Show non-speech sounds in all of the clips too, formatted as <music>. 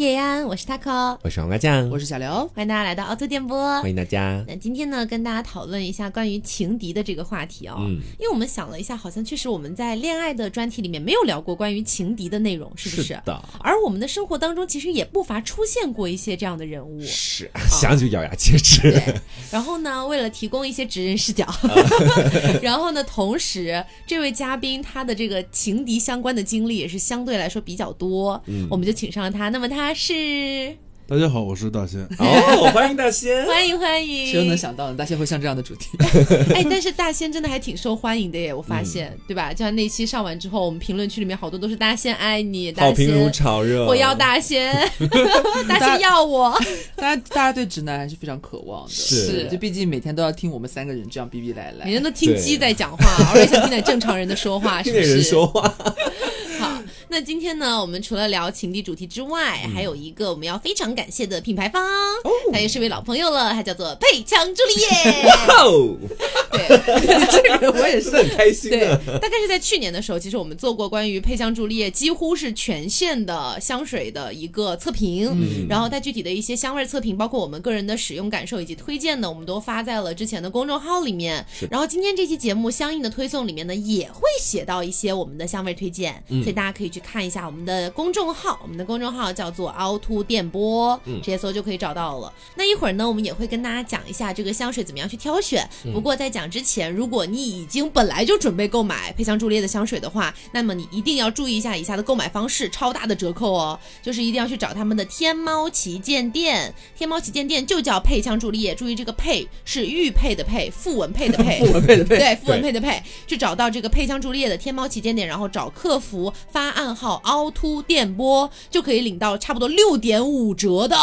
叶安，我是 taco，我是黄瓜酱，我是小刘，欢迎大家来到凹凸电波，欢迎大家。那今天呢，跟大家讨论一下关于情敌的这个话题哦，嗯。因为我们想了一下，好像确实我们在恋爱的专题里面没有聊过关于情敌的内容，是不是？的，而我们的生活当中其实也不乏出现过一些这样的人物。是想就咬牙切齿。<laughs> 然后呢，为了提供一些直人视角，<laughs> 然后呢，同时这位嘉宾他的这个情敌相关的经历也是相对来说比较多，我们就请上了他。那么他是大家好，我是大仙。<laughs> 哦，欢迎大仙。欢迎欢迎，谁又能想到呢？大仙会像这样的主题？<laughs> 哎，但是大仙真的还挺受欢迎的耶，我发现，对吧？就像那期上完之后，我们评论区里面好多都是大仙爱你，大好评如仙。潮热，我要大仙，<laughs> 大仙要我。大家大家对直男还是非常渴望的，是就毕竟每天都要听我们三个人这样逼逼赖赖。每天都听鸡在讲话，偶尔想听点正常人的说话，是不是？人说话。好，那今天呢，我们除了聊情敌主题之外，嗯还有一个我们要非常感谢的品牌方，哦他也是位老朋友了，他叫做配枪朱丽叶。<laughs> 哦，对，<laughs> 这个我也是是很开心对的。，大概是在去年的时候，其实我们做过关于配香朱丽叶几乎是全线的香水的一个测评，嗯然后它具体的一些香味测评，包括我们个人的使用感受以及推荐呢，我们都发在了之前的公众号里面。然后今天这期节目相应的推送里面呢，也会写到一些我们的香味推荐，嗯所以大家可以去看一下我们的公众号，我们的公众号叫做凹凸电波，嗯直接搜就可以找到了。那一会儿呢，我们也会跟大家讲一下这个香水怎么样去挑选。嗯不过在讲之前，如果你已经本来就准备购买配香朱丽叶的香水的话，那么你一定要注意一下以下的购买方式，超大的折扣哦！就是一定要去找他们的天猫旗舰店，天猫旗舰店就叫配香朱丽叶，注意这个配是玉佩的佩，傅文佩的配，傅文佩的佩 <laughs> 对，傅文佩的配，去找到这个配香朱丽叶的天猫旗舰店，然后找客服发暗号凹凸电波，就可以领到差不多六点五折的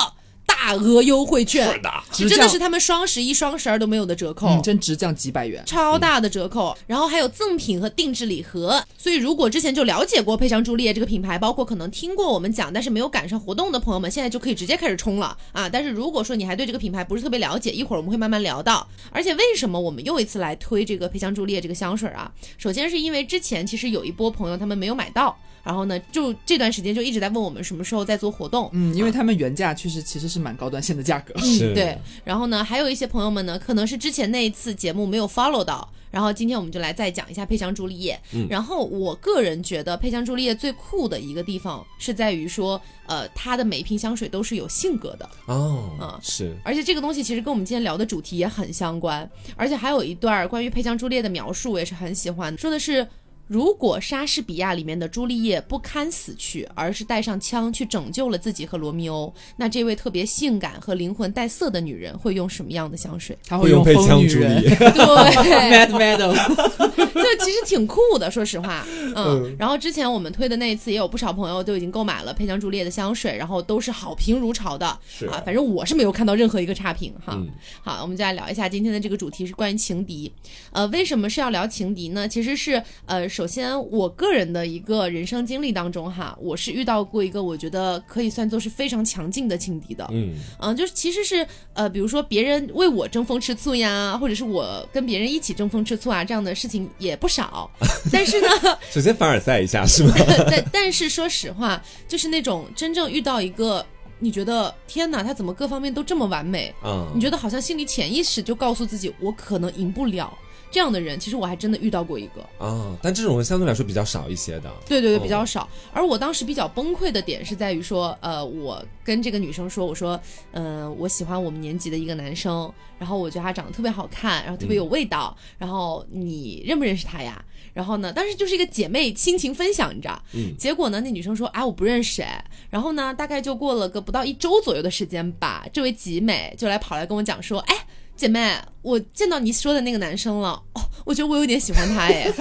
大额优惠券，是的真的是他们双十一、双十二都没有的折扣。嗯，真直降几百元。超大的折扣，然后还有赠品和定制礼盒。所以如果之前就了解过佩香朱丽叶这个品牌，包括可能听过我们讲，但是没有赶上活动的朋友们，现在就可以直接开始冲了啊！但是如果说你还对这个品牌不是特别了解，一会儿我们会慢慢聊到。而且为什么我们又一次来推这个佩香朱丽叶这个香水啊？首先是因为之前其实有一波朋友他们没有买到，然后呢，就这段时间就一直在问我们什么时候在做活动。嗯，因为他们原价确实其实是蛮高端线的价格。是嗯，对。然后呢，还有一些朋友们呢，可能是之前那一次节目没有 follow 到，然后今天我们就来再讲一下配香朱丽叶。嗯然后我个人觉得配香朱丽叶最酷的一个地方是在于说，呃，它的每一瓶香水都是有性格的，哦嗯，是而且这个东西其实跟我们今天聊的主题也很相关。而且还有一段关于配香朱丽叶的描述，我也是很喜欢，说的是。如果莎士比亚里面的朱丽叶不堪死去，而是带上枪去拯救了自己和罗密欧，那这位特别性感和灵魂带色的女人会用什么样的香水？她会用配疯香朱丽女人叶。<laughs> 对，，<laughs> Mad Madam，<laughs> 就其实挺酷的，说实话，嗯。然后之前我们推的那一次，也有不少朋友都已经购买了配枪朱丽叶的香水，然后都是好评如潮的，是啊，反正我是没有看到任何一个差评哈。嗯好，我们就来聊一下今天的这个主题是关于情敌。呃，为什么是要聊情敌呢？其实是呃，首先我个人的一个人生经历当中哈，我是遇到过一个我觉得可以算作是非常强劲的情敌的。嗯，嗯，就是其实是呃，比如说别人为我争风吃醋呀，或者是我跟别人一起争风吃醋啊，这样的事情也不少。<laughs> 但是呢，首先凡尔赛一下是吗？<laughs> 但但是说实话，就是那种真正遇到一个你觉得天哪，他怎么各方面都这么完美，嗯，你觉得好像心里潜意识就告诉自己，我可能赢不了。这样的人，其实我还真的遇到过一个，啊，但这种人相对来说比较少一些的。对对对，哦比较少。而我当时比较崩溃的点是在于说，呃，我跟这个女生说，我说，嗯、我喜欢我们年级的一个男生，然后我觉得他长得特别好看，然后特别有味道，然后你认不认识他呀？然后呢，当时就是一个姐妹亲情分享，你知道？嗯结果呢，那女生说，啊，我不认识哎。然后呢，大概就过了个不到一周左右的时间吧，这位集美就来跑来跟我讲说，哎。姐妹，我见到你说的那个男生了，哦，我觉得我有点喜欢他哎。<laughs>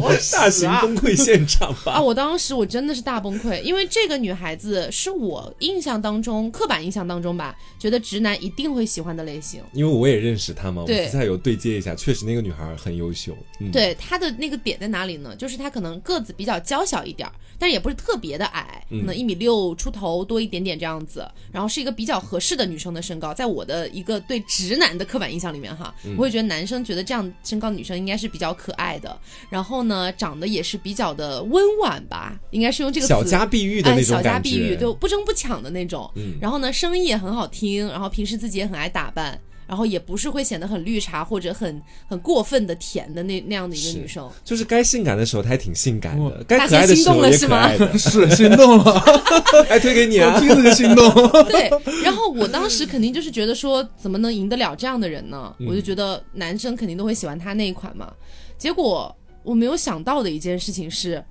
<laughs> 大型崩溃现场吧。<laughs> 啊！我当时我真的是大崩溃，因为这个女孩子是我印象当中刻板印象当中吧，觉得直男一定会喜欢的类型。因为我也认识她嘛，我对们私下有对接一下，确实那个女孩很优秀。嗯，对她的那个点在哪里呢？就是她可能个子比较娇小一点，但也不是特别的矮，可能一米六出头多一点点这样子，然后是一个比较合适的女生的身高。在我的一个对直男的刻板印象里面哈，我会觉得男生觉得这样身高的女生应该是比较可爱的。然后后呢，长得也是比较的温婉吧，应该是用这个词小家碧玉的哎，那种小家，碧玉，就不争不抢的那种。嗯然后呢，声音也很好听，然后平时自己也很爱打扮，然后也不是会显得很绿茶或者很很过分的甜的那那样的一个女生。就是该性感的时候她还挺性感哇的，该可爱的时候也可爱的。是心动了，<laughs> 还推给你啊！听着就心动。<laughs> 对，然后我当时肯定就是觉得说，怎么能赢得了这样的人呢？嗯我就觉得男生肯定都会喜欢她那一款嘛。结果我没有想到的一件事情是，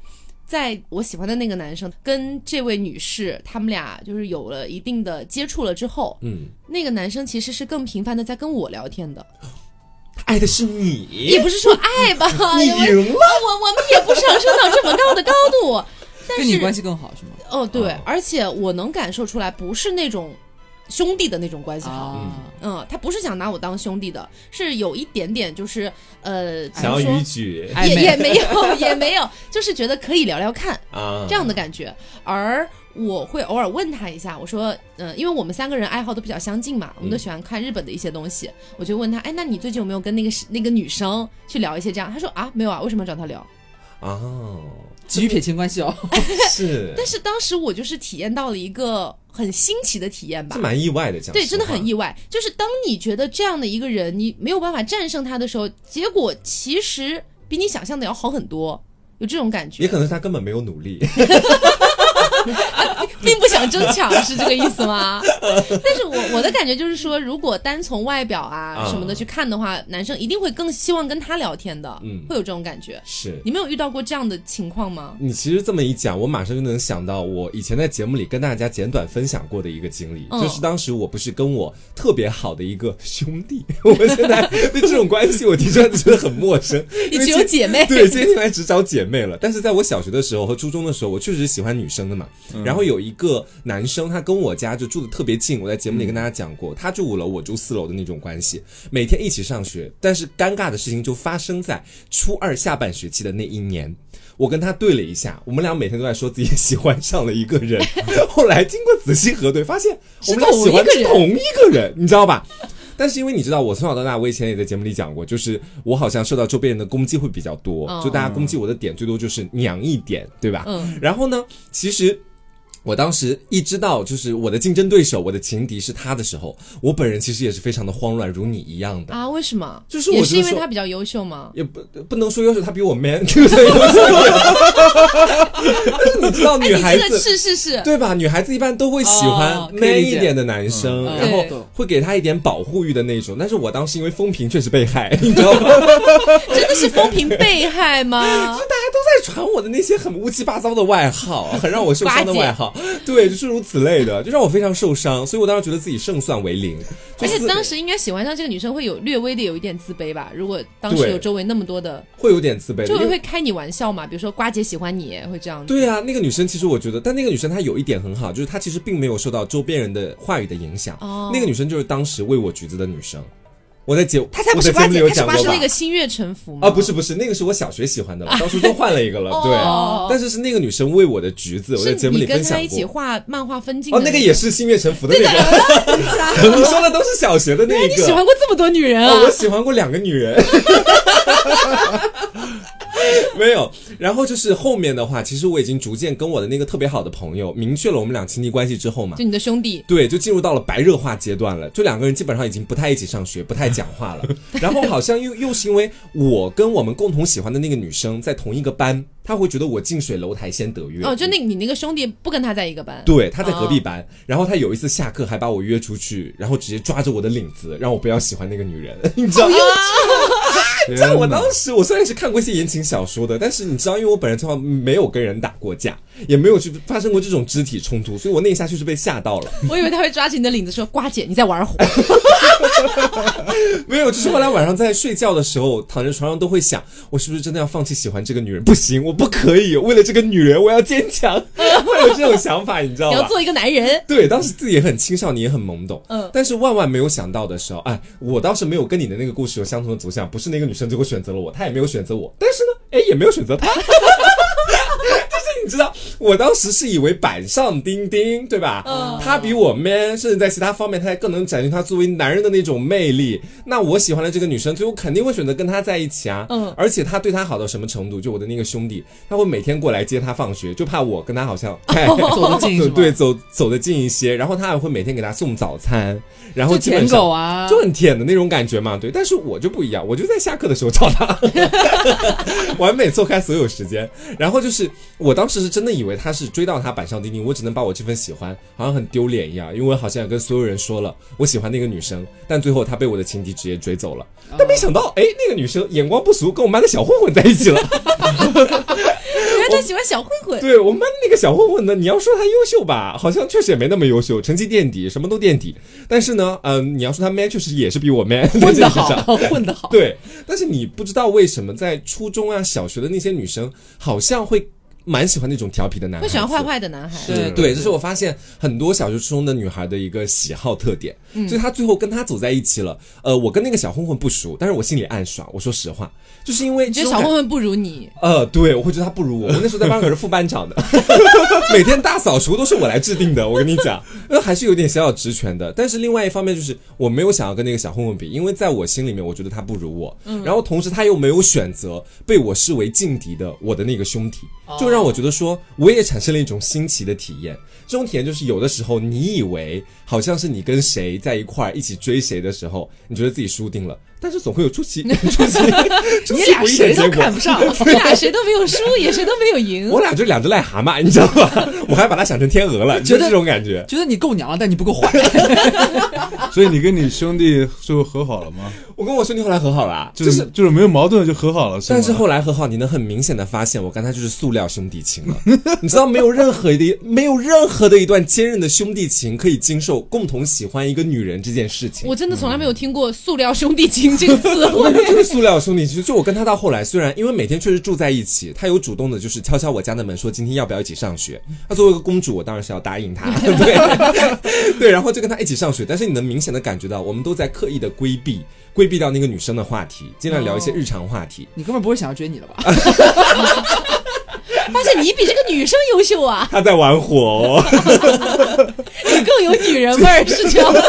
在我喜欢的那个男生跟这位女士他们俩就是有了一定的接触了之后，嗯，那个男生其实是更频繁的在跟我聊天的，他爱的是你，也不是说爱吧，<laughs> 你赢了。我我们也不上升到这么高的高度。但是跟你关系更好是吗？哦，对，哦而且我能感受出来，不是那种兄弟的那种关系好。啊，嗯，他不是想拿我当兄弟的，是有一点点就是呃，想要么说逾矩也也没有 <laughs> 也没有，就是觉得可以聊聊看啊，这样的感觉。而我会偶尔问他一下，我说，嗯、因为我们三个人爱好都比较相近嘛，我们都喜欢看日本的一些东西，我就问他，哎，那你最近有没有跟那个那个女生去聊一些这样？他说啊，没有啊，为什么要找他聊？哦，急于撇清关系哦。<laughs> 是，<laughs> 但是当时我就是体验到了一个很新奇的体验吧这，蛮意外的，讲对，真的很意外。就是当你觉得这样的一个人，你没有办法战胜他的时候，结果其实比你想象的要好很多，有这种感觉。也可能是他根本没有努力，<laughs> <laughs> <laughs> <laughs> 并不想争抢，是这个意思吗？但是我我的感觉就是说，如果单从外表啊啊什么的去看的话，男生一定会更希望跟他聊天的，嗯会有这种感觉。是。你没有遇到过这样的情况吗？你其实这么一讲，我马上就能想到我以前在节目里跟大家简短分享过的一个经历，嗯就是当时我不是跟我特别好的一个兄弟，<laughs> 我们现在对这种关系我提出来觉得很陌生，<laughs> 你只有姐妹，对，今天来只找姐妹了。但是在我小学的时候和初中的时候，我确实喜欢女生的嘛。然后有一个男生，他跟我家就住的特别近，我在节目里跟大家讲过，他住五楼，我住四楼的那种关系，每天一起上学。但是尴尬的事情就发生在初二下半学期的那一年。我跟他对了一下，我们俩每天都在说自己喜欢上了一个人，<laughs> 后来经过仔细核对，发现我们俩喜欢的是同一个人，你知道吧？但是因为你知道，我从小到大，我以前也在节目里讲过，就是我好像受到周边人的攻击会比较多，嗯就大家攻击我的点最多就是娘一点，对吧？嗯，然后呢，其实。我当时一知道就是我的竞争对手，我的情敌是他的时候，我本人其实也是非常的慌乱，如你一样的。啊，为什么？就是我也是因为他比较优秀吗？也不不能说优秀，他比我 man，这个算优秀一点。但是你知道，哎，女孩子、是是是，对吧？女孩子一般都会喜欢 man 一点的男生，嗯然后会给他一点保护欲的那种。但是我当时因为风评确实被害，你知道吗？<laughs> 真的是风评被害吗？<laughs> 都在传我的那些很乌七八糟的外号，很让我受伤的外号，<laughs> 对，就是如此类的，就让我非常受伤。所以我当时觉得自己胜算为零，就是而且当时应该喜欢上这个女生会有略微的有一点自卑吧？如果当时有周围那么多的，会有点自卑的，周围会开你玩笑嘛？比如说瓜姐喜欢你，会这样子。对啊，那个女生其实我觉得，但那个女生她有一点很好，就是她其实并没有受到周边人的话语的影响。哦那个女生就是当时喂我橘子的女生，我在节他才不我是八姐，在节目里有讲过吧那个新月沉浮吗？啊，不是不是，那个是我小学喜欢的了，到初都换了一个了，<laughs> 对。哦但是是那个女生喂我的橘子，我在节目里你跟分享她一起。画漫画分镜哦，那个也是心悦诚服的那个，你 <laughs> 说的都是小学的那个。你喜欢过这么多女人啊？哦，我喜欢过两个女人。<laughs> <laughs> 没有，然后就是后面的话，其实我已经逐渐跟我的那个特别好的朋友明确了我们俩亲密关系之后嘛就，你的兄弟，对，就进入到了白热化阶段了。就两个人基本上已经不太一起上学，不太讲话了。<laughs> 然后好像又又是因为我跟我们共同喜欢的那个女生在同一个班，他会觉得我近水楼台先得月。哦，就那你那个兄弟不跟他在一个班，对，他在隔壁哦班，然后他有一次下课还把我约出去，然后直接抓着我的领子，让我不要喜欢那个女人，你知道吗？<laughs> 你知道我当时，我虽然是看过一些言情小说的，但是你知道，因为我本人从来没有跟人打过架，也没有去发生过这种肢体冲突，所以我那一下就是被吓到了。我以为他会抓起你的领子说：“瓜姐，你在玩火。<laughs> 没有，就是后来晚上在睡觉的时候，躺在床上都会想，我是不是真的要放弃喜欢这个女人？不行，我不可以，为了这个女人，我要坚强，<laughs> 会有这种想法，你知”道吗？你要做一个男人，对，当时自己也很青少年，也很懵懂。嗯但是万万没有想到的时候，哎，我倒是没有跟你的那个故事有相同的走向，不是那个女生最后选择了我，她也没有选择我，但是呢，哎，也没有选择他。就是你知道，我当时是以为板上钉钉，对吧？嗯他比我 man，甚至在其他方面他还更能展现他作为男人的那种魅力。那我喜欢的这个女生，所以我肯定会选择跟他在一起啊。嗯而且他对她好到什么程度？就我的那个兄弟，他会每天过来接她放学，就怕我跟他好像 <laughs> 哎走得近对，走走得近一些。然后他还会每天给她送早餐，然后就舔基本上狗啊，就很舔的那种感觉嘛，对。但是我就不一样，我就在下课的时候找他，<laughs> 完美错开所有时间。然后就是我当时是真的以为他是追到他板上钉钉，我只能把我这份喜欢好像很丢脸一样，因为我好像跟所有人说了我喜欢那个女生，但最后他被我的情敌直接追走了。但没想到，哎，那个女生眼光不俗，跟我们班的小混混在一起了。原来他喜欢小混混。对我们班的那个小混混呢，你要说他优秀吧，好像确实也没那么优秀，成绩垫底，什么都垫底。但是呢，嗯、你要说他 man，确实也是比我 man，混得好，混得好。对，但是你不知道为什么在初中啊、小学的那些女生，好像会蛮喜欢那种调皮的男孩子，会喜欢坏坏的男孩，是对对，这是我发现很多小学、初中的女孩的一个喜好特点。所以她最后跟他走在一起了。呃，我跟那个小混混不熟，但是我心里暗爽。我说实话，就是因为你觉得小混混不如你？呃，对，我会觉得他不如我。我那时候在班可是副班长的，<laughs> 每天大扫除都是我来制定的。我跟你讲，那还是有点小小职权的。但是另外一方面就是，我没有想要跟那个小混混比，因为在我心里面，我觉得他不如我。然后同时他又没有选择被我视为劲敌的我的那个兄弟，就让我觉得说，我也产生了一种新奇的体验。这种体验就是有的时候你以为好像是你跟谁在一块儿一起追谁的时候，你觉得自己输定了，但是总会有出奇 <laughs> <laughs> 出奇你俩谁都不意的结果。看不上，<laughs> 你俩谁都没有输，也谁都没有赢。我俩就两只癞蛤蟆，你知道吧？我还把它想成天鹅了，就是这种感觉。觉得你够娘了，但你不够坏。所以你跟你兄弟最后和好了吗？我跟我兄弟后来和好了啊，就就是是。就是没有矛盾就和好了，是？但是后来和好，你能很明显的发现，我跟他就是塑料兄弟情了。你知道，没有任何的、没有任何的一段坚韧的兄弟情可以经受共同喜欢一个女人这件事情。我真的从来没有听过“塑料兄弟情” <laughs> 这个词汇。就是塑料兄弟其实，就我跟他到后来，虽然因为每天确实住在一起，他有主动的，就是敲敲我家的门，说今天要不要一起上学。他作为一个公主，我当然是要答应他，<laughs> 对 <laughs> 对，然后就跟他一起上学。但是你能明显的感觉到，我们都在刻意的规避规避掉那个女生的话题，尽量聊一些日常话题。你根本不会想要追你了吧？发现你比这个女生优秀啊，他在玩火、哦，你更有女人味儿，是这样吗？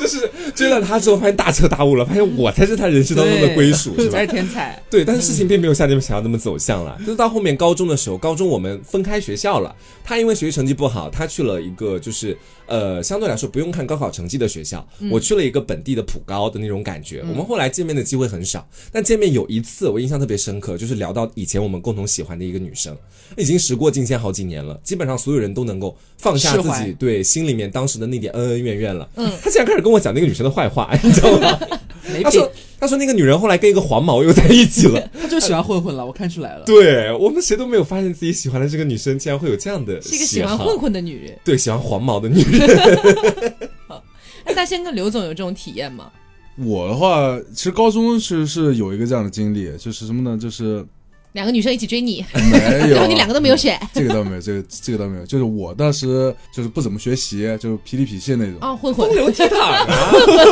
就是追了他之后，发现大彻大悟了，发现我才是他人生当中的归属，是吧才？是天才。对，但是事情并没有像你们想要那么走向了。就是到后面高中的时候，高中我们分开学校了。他因为学习成绩不好，他去了一个就是呃相对来说不用看高考成绩的学校。我去了一个本地的普高的那种感觉。我们后来见面的机会很少，但见面有一次我印象特别深刻，就是聊到以前我们共同喜欢的一个女生，已经时过境迁好几年了，基本上所有人都能够放下自己对心里面当时的那点恩恩怨怨了。嗯，他竟然开始跟我讲那个女生的坏话，你知道吗？没品他说，他说那个女人后来跟一个黄毛又在一起了。<laughs> 他就喜欢混混了，我看出来了。对我们谁都没有发现自己喜欢的这个女生竟然会有这样的是一个喜欢混混的女人。对喜欢黄毛的女人。<laughs> 那大仙跟刘总有这种体验吗？我的话，其实高中是是有一个这样的经历，就是什么呢？就是两个女生一起追你，没有，<laughs> 最后你两个都没有选。这个倒没有，这个这个倒没有，就是我当时就是不怎么学习，就是痞里痞气那种。啊，混混，流倜傥啊！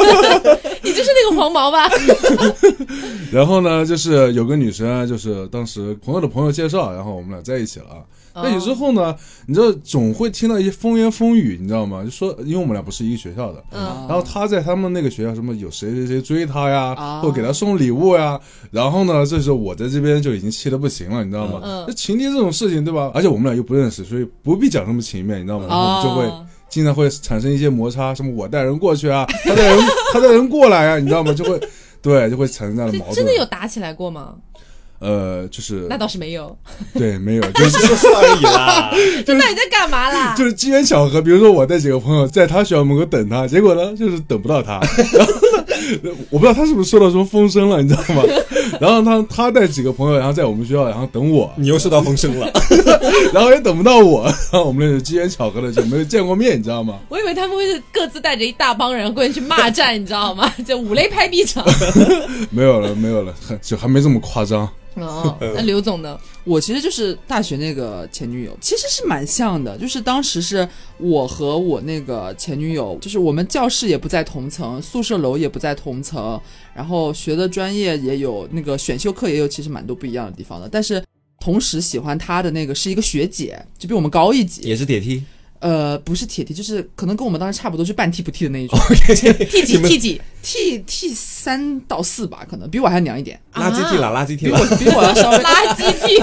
<laughs> 你就是那个黄毛吧？<laughs> 然后呢，就是有个女生，就是当时朋友的朋友介绍，然后我们俩在一起了啊。在一起之后呢，你知道总会听到一些风言风语，你知道吗？就说因为我们俩不是一个学校的，嗯，然后他在他们那个学校什么有谁谁谁追他呀，啊或者给他送礼物呀，然后呢，这时候我在这边就已经气得不行了，你知道吗？那情敌这种事情，对吧？而且我们俩又不认识，所以不必讲什么情面，你知道吗？就会啊经常会产生一些摩擦，什么我带人过去啊，他带人他带人过来啊，你知道吗？就会对，就会产生这样的矛盾。真的有打起来过吗？呃，就是那倒是没有。<laughs> 对，没有，<laughs> 就是说说而已啦。那 <laughs> 你在干嘛啦？就是机缘巧合，比如说我带几个朋友在他学校门口等他，结果呢就是等不到他，然后呢，我不知道他是不是受到什么风声了，你知道吗？然后他他带几个朋友，然后在我们学校，然后等我，你又受到风声了，然后也等不到我，然后我们那机缘巧合的就没有见过面，你知道吗？我以为他们会是各自带着一大帮人过去骂战，你知道吗？就五雷拍壁场。没有了，没有了，很就还没这么夸张。哦，<laughs> 那刘总呢？我其实就是大学那个前女友，其实是蛮像的，就是当时是我和我那个前女友，就是我们教室也不在同层，宿舍楼也不在同层，然后学的专业也有那个选修课也有，其实蛮多不一样的地方的，但是。同时喜欢她的那个是一个学姐，就比我们高一级，也是铁梯，呃，不是铁 T，就是可能跟我们当时差不多，是半 T 不 T 的那一种。<laughs> T <laughs> 几 T 几，，T T 三到四吧，可能比我还娘一点，垃圾梯啦，垃圾梯啦。比我比我要稍微垃圾 T。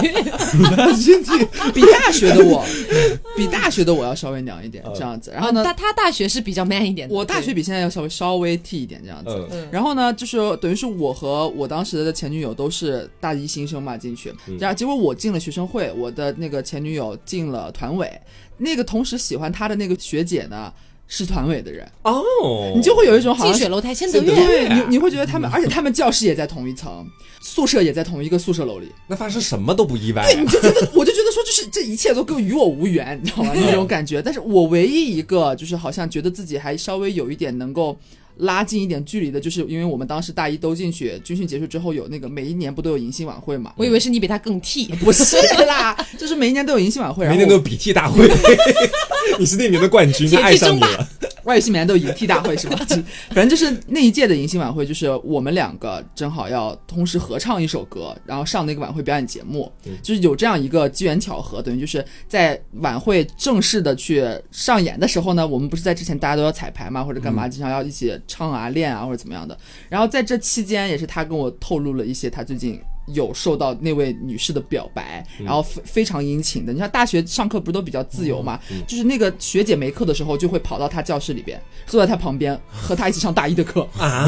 比大学的我，<laughs> 比大学的我要稍微娘一点，这样子。然后呢，他他大学是比较 man 一点的，我大学比现在要稍微稍微 T 一点这样子。嗯。然后呢，就是等于是我和我当时的前女友都是大一新生嘛进去，然后结果我进了学生会，我的那个前女友进了团委，那个同时喜欢他的那个学姐呢是团委的人，哦，你就会有一种好像。近水楼台先得月。对你，你会觉得他们，而且他们教室也在同一层，宿舍也在同一个宿舍楼里，那发生什么都不意外、对，你就觉得，我就觉得说，就是这一切都跟与我无缘，你知道吗？那种感觉。但是我唯一一个就是好像觉得自己还稍微有一点能够拉近一点距离的，就是因为我们当时大一都进去，军训结束之后有那个每一年不都有迎新晚会嘛？我以为是你比他更替 <laughs> 不是啦，就是每一年都有迎新晚会，然后我明年都有比替大会，<laughs> 你是那年的冠军，他爱上你了。外语系每年都有迎替大会是吧？反 <laughs> 正就是那一届的迎新晚会，就是我们两个正好要同时合唱一首歌，然后上那个晚会表演节目，就是有这样一个机缘巧合，等于就是在晚会正式的去上演的时候呢，我们不是在之前大家都要彩排嘛，或者干嘛，经常要一起唱啊、练啊或者怎么样的。然后在这期间，也是他跟我透露了一些他最近。有受到那位女士的表白，然后非非常殷勤的。你像大学上课不是都比较自由嘛？就是那个学姐没课的时候，就会跑到她教室里边，坐在她旁边和她一起上大一的课。<laughs> 啊，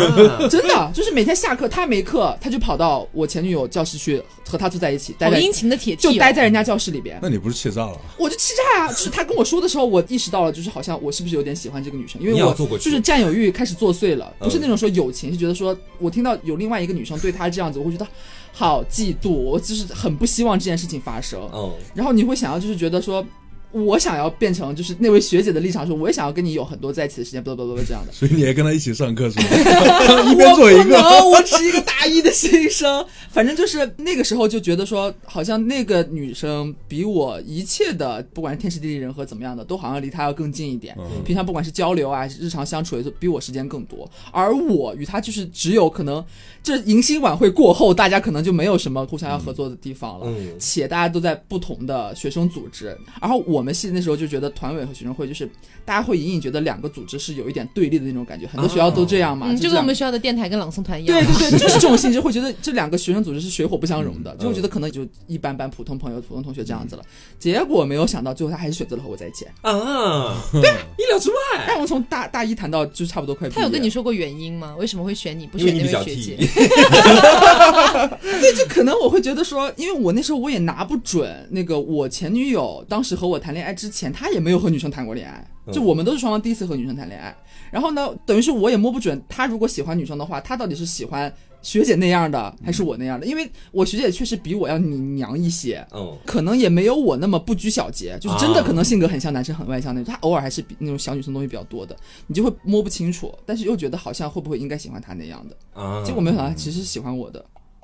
真的，就是每天下课她没课，她就跑到我前女友教室去和她坐在一起，待殷勤的铁就哦待在人家教室里边。那你不是气炸了？我就气炸啊！就是她跟我说的时候，我意识到了，就是好像我是不是有点喜欢这个女生，因为我就是占有欲开始作祟了，嗯不是那种说友情，是觉得说我听到有另外一个女生对她这样子，我会觉得好嫉妒，我就是很不希望这件事情发生。嗯，然后你会想要就是觉得说。我想要变成就是那位学姐的立场，说我也想要跟你有很多在一起的时间，不不不不这样的。所以你还跟他一起上课是吗？<laughs> 一边做一个。能，我只是一个大一的新生。反正就是那个时候就觉得说，好像那个女生比我一切的，不管是天时地利人和怎么样的，都好像离她要更近一点。嗯平常不管是交流啊，日常相处也是比我时间更多。而我与她就是只有可能，这迎新晚会过后，大家可能就没有什么互相要合作的地方了。嗯且大家都在不同的学生组织，然后我们系那时候就觉得团委和学生会就是大家会隐隐觉得两个组织是有一点对立的那种感觉，很多学校都这样嘛，就跟我们学校的电台跟朗诵团一样。对对对，就是这种性质，会觉得这两个学生组织是水火不相容的，就我觉得可能就一般般普通朋友、普通同学这样子了。结果没有想到，最后他还是选择了和我在一起。啊，对，意料之外，但我们从大大一谈到就差不多快毕业，他有跟你说过原因吗？为什么会选你，不选那位学姐？<laughs> <laughs> 对，就可能我会觉得说，因为我那时候我也拿不准那个我前女友当时和我谈恋爱之前，她也没有和女生谈过恋爱，就我们都是双方第一次和女生谈恋爱。然后呢，等于是我也摸不准他如果喜欢女生的话，他到底是喜欢学姐那样的还是我那样的？因为我学姐确实比我要你娘一些。嗯，可能也没有我那么不拘小节，就是真的可能性格很像男生，很外向那种。她偶尔还是比那种小女生东西比较多的，你就会摸不清楚，但是又觉得好像会不会应该喜欢她那样的。啊，结果没有想到他其实是喜欢我的。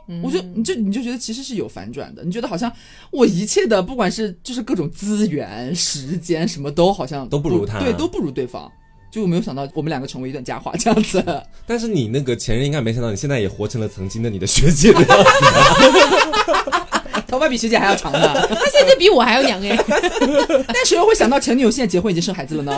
嗯我就你就你就觉得其实是有反转的，你觉得好像我一切的不管是就是各种资源、时间什么都好像都不如他对，都不如对方。就我没有想到我们两个成为一段佳话这样子。<laughs> 但是你那个前任应该没想到，你现在也活成了曾经的你的学姐的样子。头发比学姐还要长的，<laughs> 他现在比我还要娘哎！<laughs> 但谁又会想到前女友现在结婚已经生孩子了呢？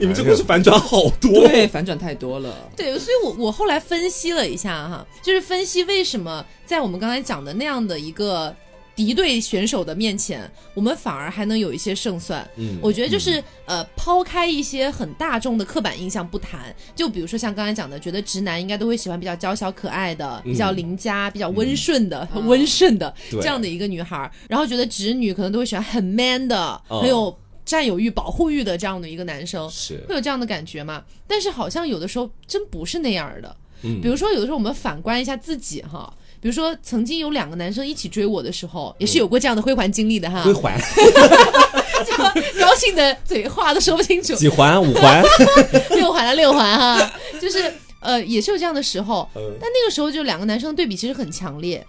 你们这故事反转好多。对，反转太多了。对，所以我我后来分析了一下哈，就是分析为什么在我们刚才讲的那样的一个敌对选手的面前，我们反而还能有一些胜算。嗯我觉得就是、呃，抛开一些很大众的刻板印象不谈，就比如说像刚才讲的，觉得直男应该都会喜欢比较娇小可爱的、比较邻家、比较温顺的、嗯温顺的对这样的一个女孩儿，然后觉得直女可能都会喜欢很 man 的、哦很有占有欲、保护欲的这样的一个男生。是会有这样的感觉吗？但是好像有的时候真不是那样的。嗯比如说有的时候我们反观一下自己哈，比如说曾经有两个男生一起追我的时候，也是有过这样的辉煌经历的哈。归。还 <laughs> 就高兴的嘴话都说不清楚，几环？五环，<laughs> 六环了六环哈，就是呃也是有这样的时候。嗯。但那个时候就两个男生的对比其实很强烈，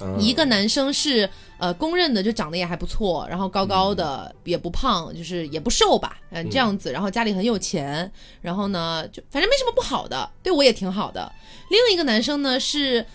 嗯。一个男生是呃公认的就长得也还不错，然后高高的、嗯。也不胖，就是也不瘦吧，嗯、这样子，然后家里很有钱，然后呢就反正没什么不好的，对我也挺好的。另一个男生呢是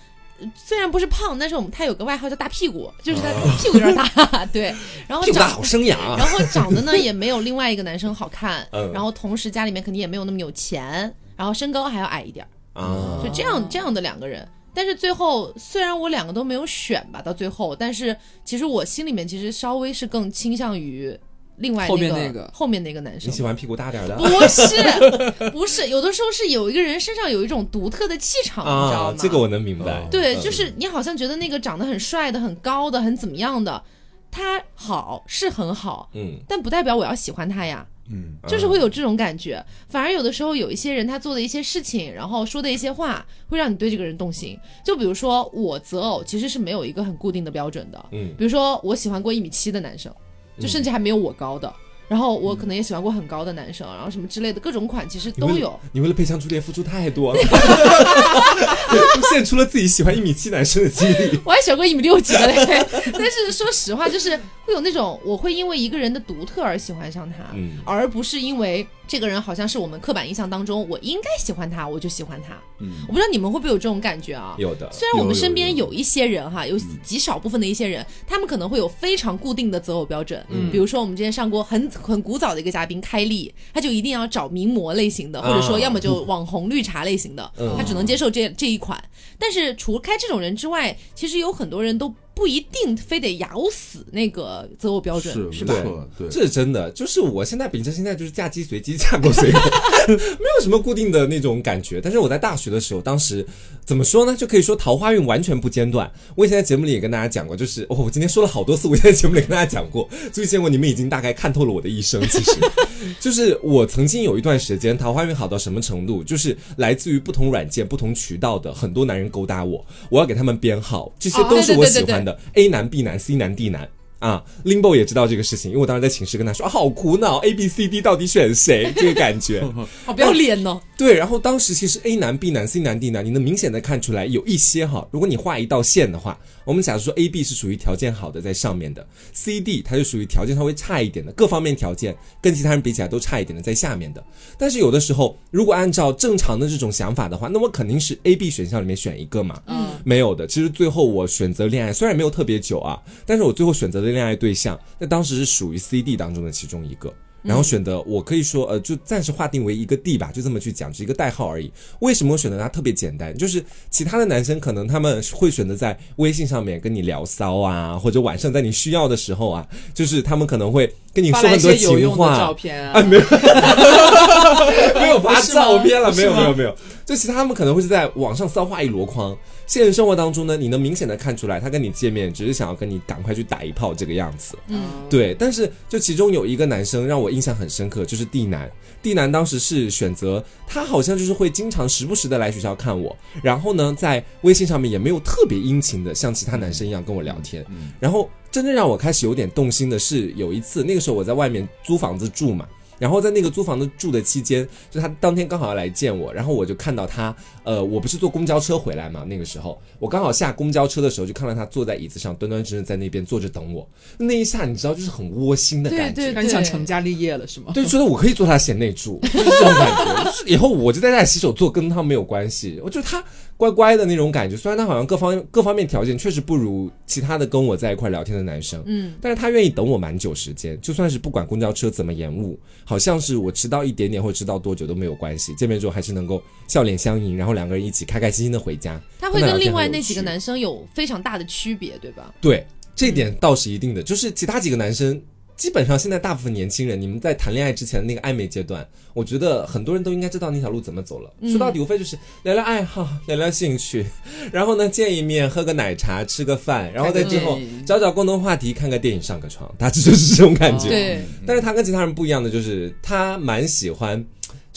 虽然不是胖，但是我们他有个外号叫大屁股，就是他屁股有点大，<laughs> 对，<laughs> 然后长屁股大好生养啊！然后长得呢也没有另外一个男生好看，<laughs> 嗯然后同时家里面肯定也没有那么有钱，然后身高还要矮一点儿，啊，就这样这样的两个人。但是最后虽然我两个都没有选吧，到最后，但是其实我心里面其实稍微是更倾向于另外后面那那个后面那个男生你。喜欢屁股大点儿的不是，不是，有的时候是有一个人身上有一种独特的气场，你知道吗？？啊这个我能明白。对，嗯就是你好像觉得那个长得很帅的、很高的、很怎么样的，他好是很好，嗯，但不代表我要喜欢他呀。嗯，就是会有这种感觉，反而有的时候有一些人他做的一些事情，然后说的一些话，会让你对这个人动心。就比如说我择偶其实是没有一个很固定的标准的，嗯比如说我喜欢过一米七的男生，就甚至还没有我高的，然后我可能也喜欢过很高的男生，然后什么之类的各种款其实都有。你为了配上朱丽叶付出太多了，<laughs> 献出了自己喜欢一米七男生的经历。<laughs> 我还喜欢过一米六几的嘞，<laughs> 但是说实话，就是会有那种我会因为一个人的独特而喜欢上他，嗯而不是因为这个人好像是我们刻板印象当中我应该喜欢他，我就喜欢他。嗯我不知道你们会不会有这种感觉啊？有的，虽然我们身边有有一些人哈，有极少部分的一些人，他们可能会有非常固定的择偶标准。嗯比如说我们之前上过很很古早的一个嘉宾开丽，他就一定要找名模类型的，或者说啊要么就网红绿茶类型的，<laughs> 嗯他只能接受这这一款。但是除开这种人之外，其实有很多人都不一定非得咬死那个择偶标准，是是吧？对，这是真的。就是我现在秉承心态就是嫁鸡随鸡，嫁狗随狗，没有什么固定的那种感觉。但是我在大学的时候，当时怎么说呢？就可以说桃花运完全不间断。我以前在节目里也跟大家讲过，就是哦，我今天说了好多次，我以前在节目里跟大家讲过，所以见过你们已经大概看透了我的一生。其实，<laughs> 就是我曾经有一段时间桃花运好到什么程度，就是来自于不同软件、不同渠道的很多男人勾搭我，我要给他们编号，这些都是我喜欢的、A 男、B 男、C 男、D 男。啊，Limbo 也知道这个事情，因为我当时在寝室跟他说，啊、好苦恼，A B C D 到底选谁？这个感觉。<laughs> 好不要脸哦！对，然后当时其实 A 男、B 男、C 男、D 男，你能明显的看出来有一些哈，如果你画一道线的话，我们假如说 A、B 是属于条件好的在上面的，C、D 它就属于条件稍微差一点的，各方面条件跟其他人比起来都差一点的在下面的。但是有的时候，如果按照正常的这种想法的话，那我肯定是 A、B 选项里面选一个嘛。嗯，没有的，其实最后我选择恋爱，虽然没有特别久啊，但是我最后选择的恋爱对象，那当时是属于 C、D 当中的其中一个。然后选的，我可以说，呃，就暂时划定为一个 D 吧，就这么去讲，是一个代号而已。为什么我选择它特别简单？就是其他的男生可能他们会选择在微信上面跟你聊骚啊，或者晚上在你需要的时候啊，就是他们可能会跟你说很多情些有用的照话，片啊，啊，没有，<laughs> 没有发照片了，没有没有没有，就其他他们可能会是在网上骚话一箩筐，现实生活当中呢，你能明显的看出来，他跟你见面只是想要跟你赶快去打一炮这个样子。嗯，对，但是就其中有一个男生让我印象很深刻，就是地男。地男当时是选择他，好像就是会经常时不时的来学校看我，然后呢，在微信上面也没有特别殷勤的像其他男生一样跟我聊天。然后真正让我开始有点动心的是，有一次那个时候我在外面租房子住嘛。然后在那个租房子住的期间，就他当天刚好要来见我，然后我就看到他，呃，我不是坐公交车回来嘛，那个时候我刚好下公交车的时候，就看到他坐在椅子上，端端正正在那边坐着等我。那一下你知道，就是很窝心的感觉，对对对你想成家立业了是吗？对，觉得我可以做他贤内助，就是这种感觉。就是以后我就在家里洗手做，跟他没有关系。我觉得他乖乖的那种感觉，虽然他好像各方各方面条件确实不如其他的跟我在一块聊天的男生，嗯，但是他愿意等我蛮久时间，就算是不管公交车怎么延误，好像是我迟到一点点或迟到多久都没有关系，见面之后还是能够笑脸相迎，然后两个人一起开开心心的回家。他会跟另外那几个男生有非常大的区别，对吧？对，这点倒是一定的。就是其他几个男生，基本上现在大部分年轻人，你们在谈恋爱之前的那个暧昧阶段，我觉得很多人都应该知道那条路怎么走了。说到底，无非就是聊聊爱好，聊聊兴趣，<laughs> 然后呢见一面，喝个奶茶，吃个饭，然后在之后找找共同话题，看个电影，上个床，大致就是这种感觉。对，但是他跟其他人不一样的，就是他蛮喜欢。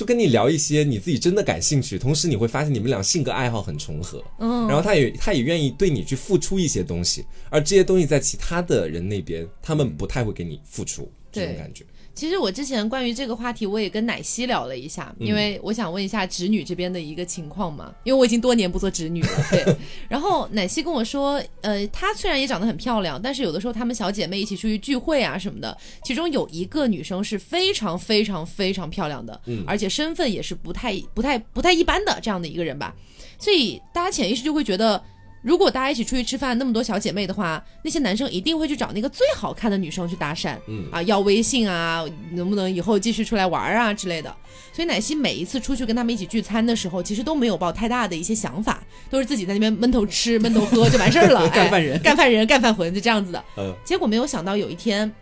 就跟你聊一些你自己真的感兴趣，同时你会发现你们俩性格爱好很重合，嗯，然后他也他也愿意对你去付出一些东西，而这些东西在其他的人那边，他们不太会给你付出这种感觉。其实我之前关于这个话题，我也跟奶昔聊了一下，因为我想问一下侄女这边的一个情况嘛，因为我已经多年不做侄女了，对。<laughs> 然后奶昔跟我说，呃，她虽然也长得很漂亮，但是有的时候她们小姐妹一起出去聚会啊什么的，其中有一个女生是非常非常非常漂亮的，嗯而且身份也是不太不太不太一般的这样的一个人吧，所以大家潜意识就会觉得。如果大家一起出去吃饭，那么多小姐妹的话，那些男生一定会去找那个最好看的女生去搭讪，嗯啊，要微信啊，能不能以后继续出来玩啊之类的。所以奶昔每一次出去跟他们一起聚餐的时候，其实都没有抱太大的一些想法，都是自己在那边闷头吃、闷头喝就完事儿了，<laughs> 干饭人哎干饭人、干饭魂就这样子的。嗯结果没有想到有一天，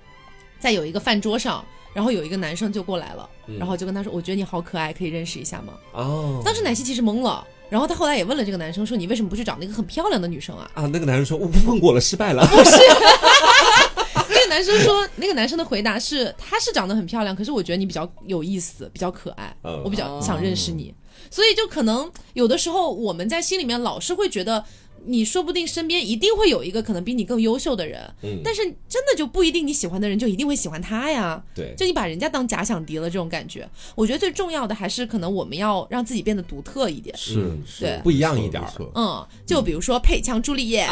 在有一个饭桌上，然后有一个男生就过来了，嗯然后就跟他说：“我觉得你好可爱，可以认识一下吗？”哦，当时奶昔其实懵了，然后他后来也问了这个男生说：“你为什么不去找那个很漂亮的女生啊啊，那个男生说我问过了，失败了。？”不是 <laughs> 那个男生说，那个男生的回答是：“她是长得很漂亮，可是我觉得你比较有意思，比较可爱，嗯我比较想认识你。”所以就可能有的时候我们在心里面老是会觉得。你说不定身边一定会有一个可能比你更优秀的人，嗯但是真的就不一定你喜欢的人就一定会喜欢他呀。对，就你把人家当假想敌了这种感觉，我觉得最重要的还是可能我们要让自己变得独特一点。是嗯是对不一样一点儿嗯，就比如说配枪朱丽叶，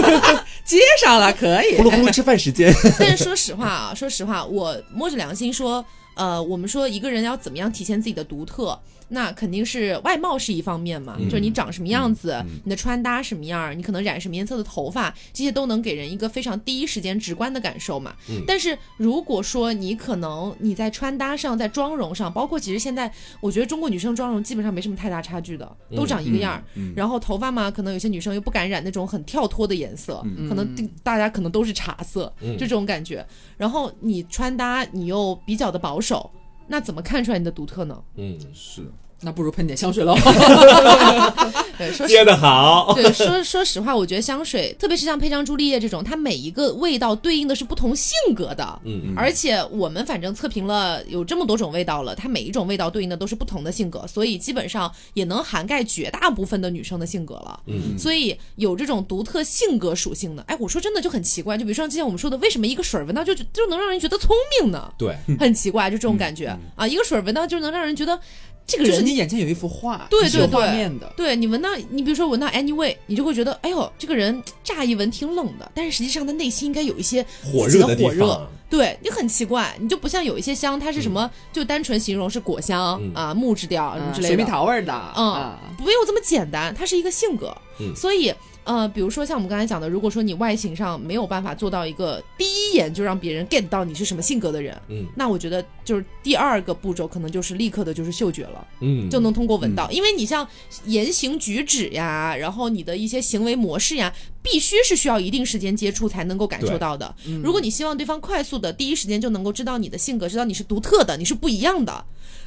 <laughs> 接上了，可以呼。噜呼噜吃饭时间。<laughs> 但是说实话啊，说实话，我摸着良心说，呃，我们说一个人要怎么样体现自己的独特，那肯定是外貌是一方面嘛，就是你长什么样子，你的穿搭什么样，你可能染什么颜色的头发，这些都能给人一个非常第一时间直观的感受嘛。但是如果说你可能你在穿搭上，在妆容上，包括其实现在我觉得中国女生妆容基本上没什么太大差距的，都长一个样儿。然后头发嘛，可能有些女生又不敢染那种很跳脱的颜色，可能大家可能都是茶色，就这种感觉。然后你穿搭你又比较的保守，那怎么看出来你的独特呢？嗯，是那不如喷点香水喽。<laughs> 对，说接的好。对，说说实话，我觉得香水，特别是像配香朱丽叶这种，它每一个味道对应的是不同性格的。嗯而且我们反正测评了有这么多种味道了，它每一种味道对应的都是不同的性格，所以基本上也能涵盖绝大部分的女生的性格了。嗯，所以有这种独特性格属性的，哎，我说真的就很奇怪，就比如说之前我们说的，为什么一个水儿闻到就就能让人觉得聪明呢？对，很奇怪，就这种感觉、啊，一个水儿闻到就能让人觉得这个人就是你眼前有一幅画，是有对对。对画面的。对你闻到，你比如说闻到 anyway，你就会觉得，哎呦，这个人乍一闻挺冷的，但是实际上他内心应该有一些火热的火热。对你很奇怪，你就不像有一些香，它是什么，就单纯形容是果香、嗯。啊、木质调什么之类的，蜜桃味儿的，嗯啊，没有这么简单，它是一个性格。嗯。所以呃，比如说像我们刚才讲的，如果说你外形上没有办法做到一个第一眼就让别人 get 到你是什么性格的人，嗯那我觉得就是第二个步骤可能就是立刻的就是嗅觉了。嗯，就能通过闻到，因为你像言行举止呀，然后你的一些行为模式呀，必须是需要一定时间接触才能够感受到的。如果你希望对方快速的第一时间就能够知道你的性格，知道你是独特的，你是不一样的。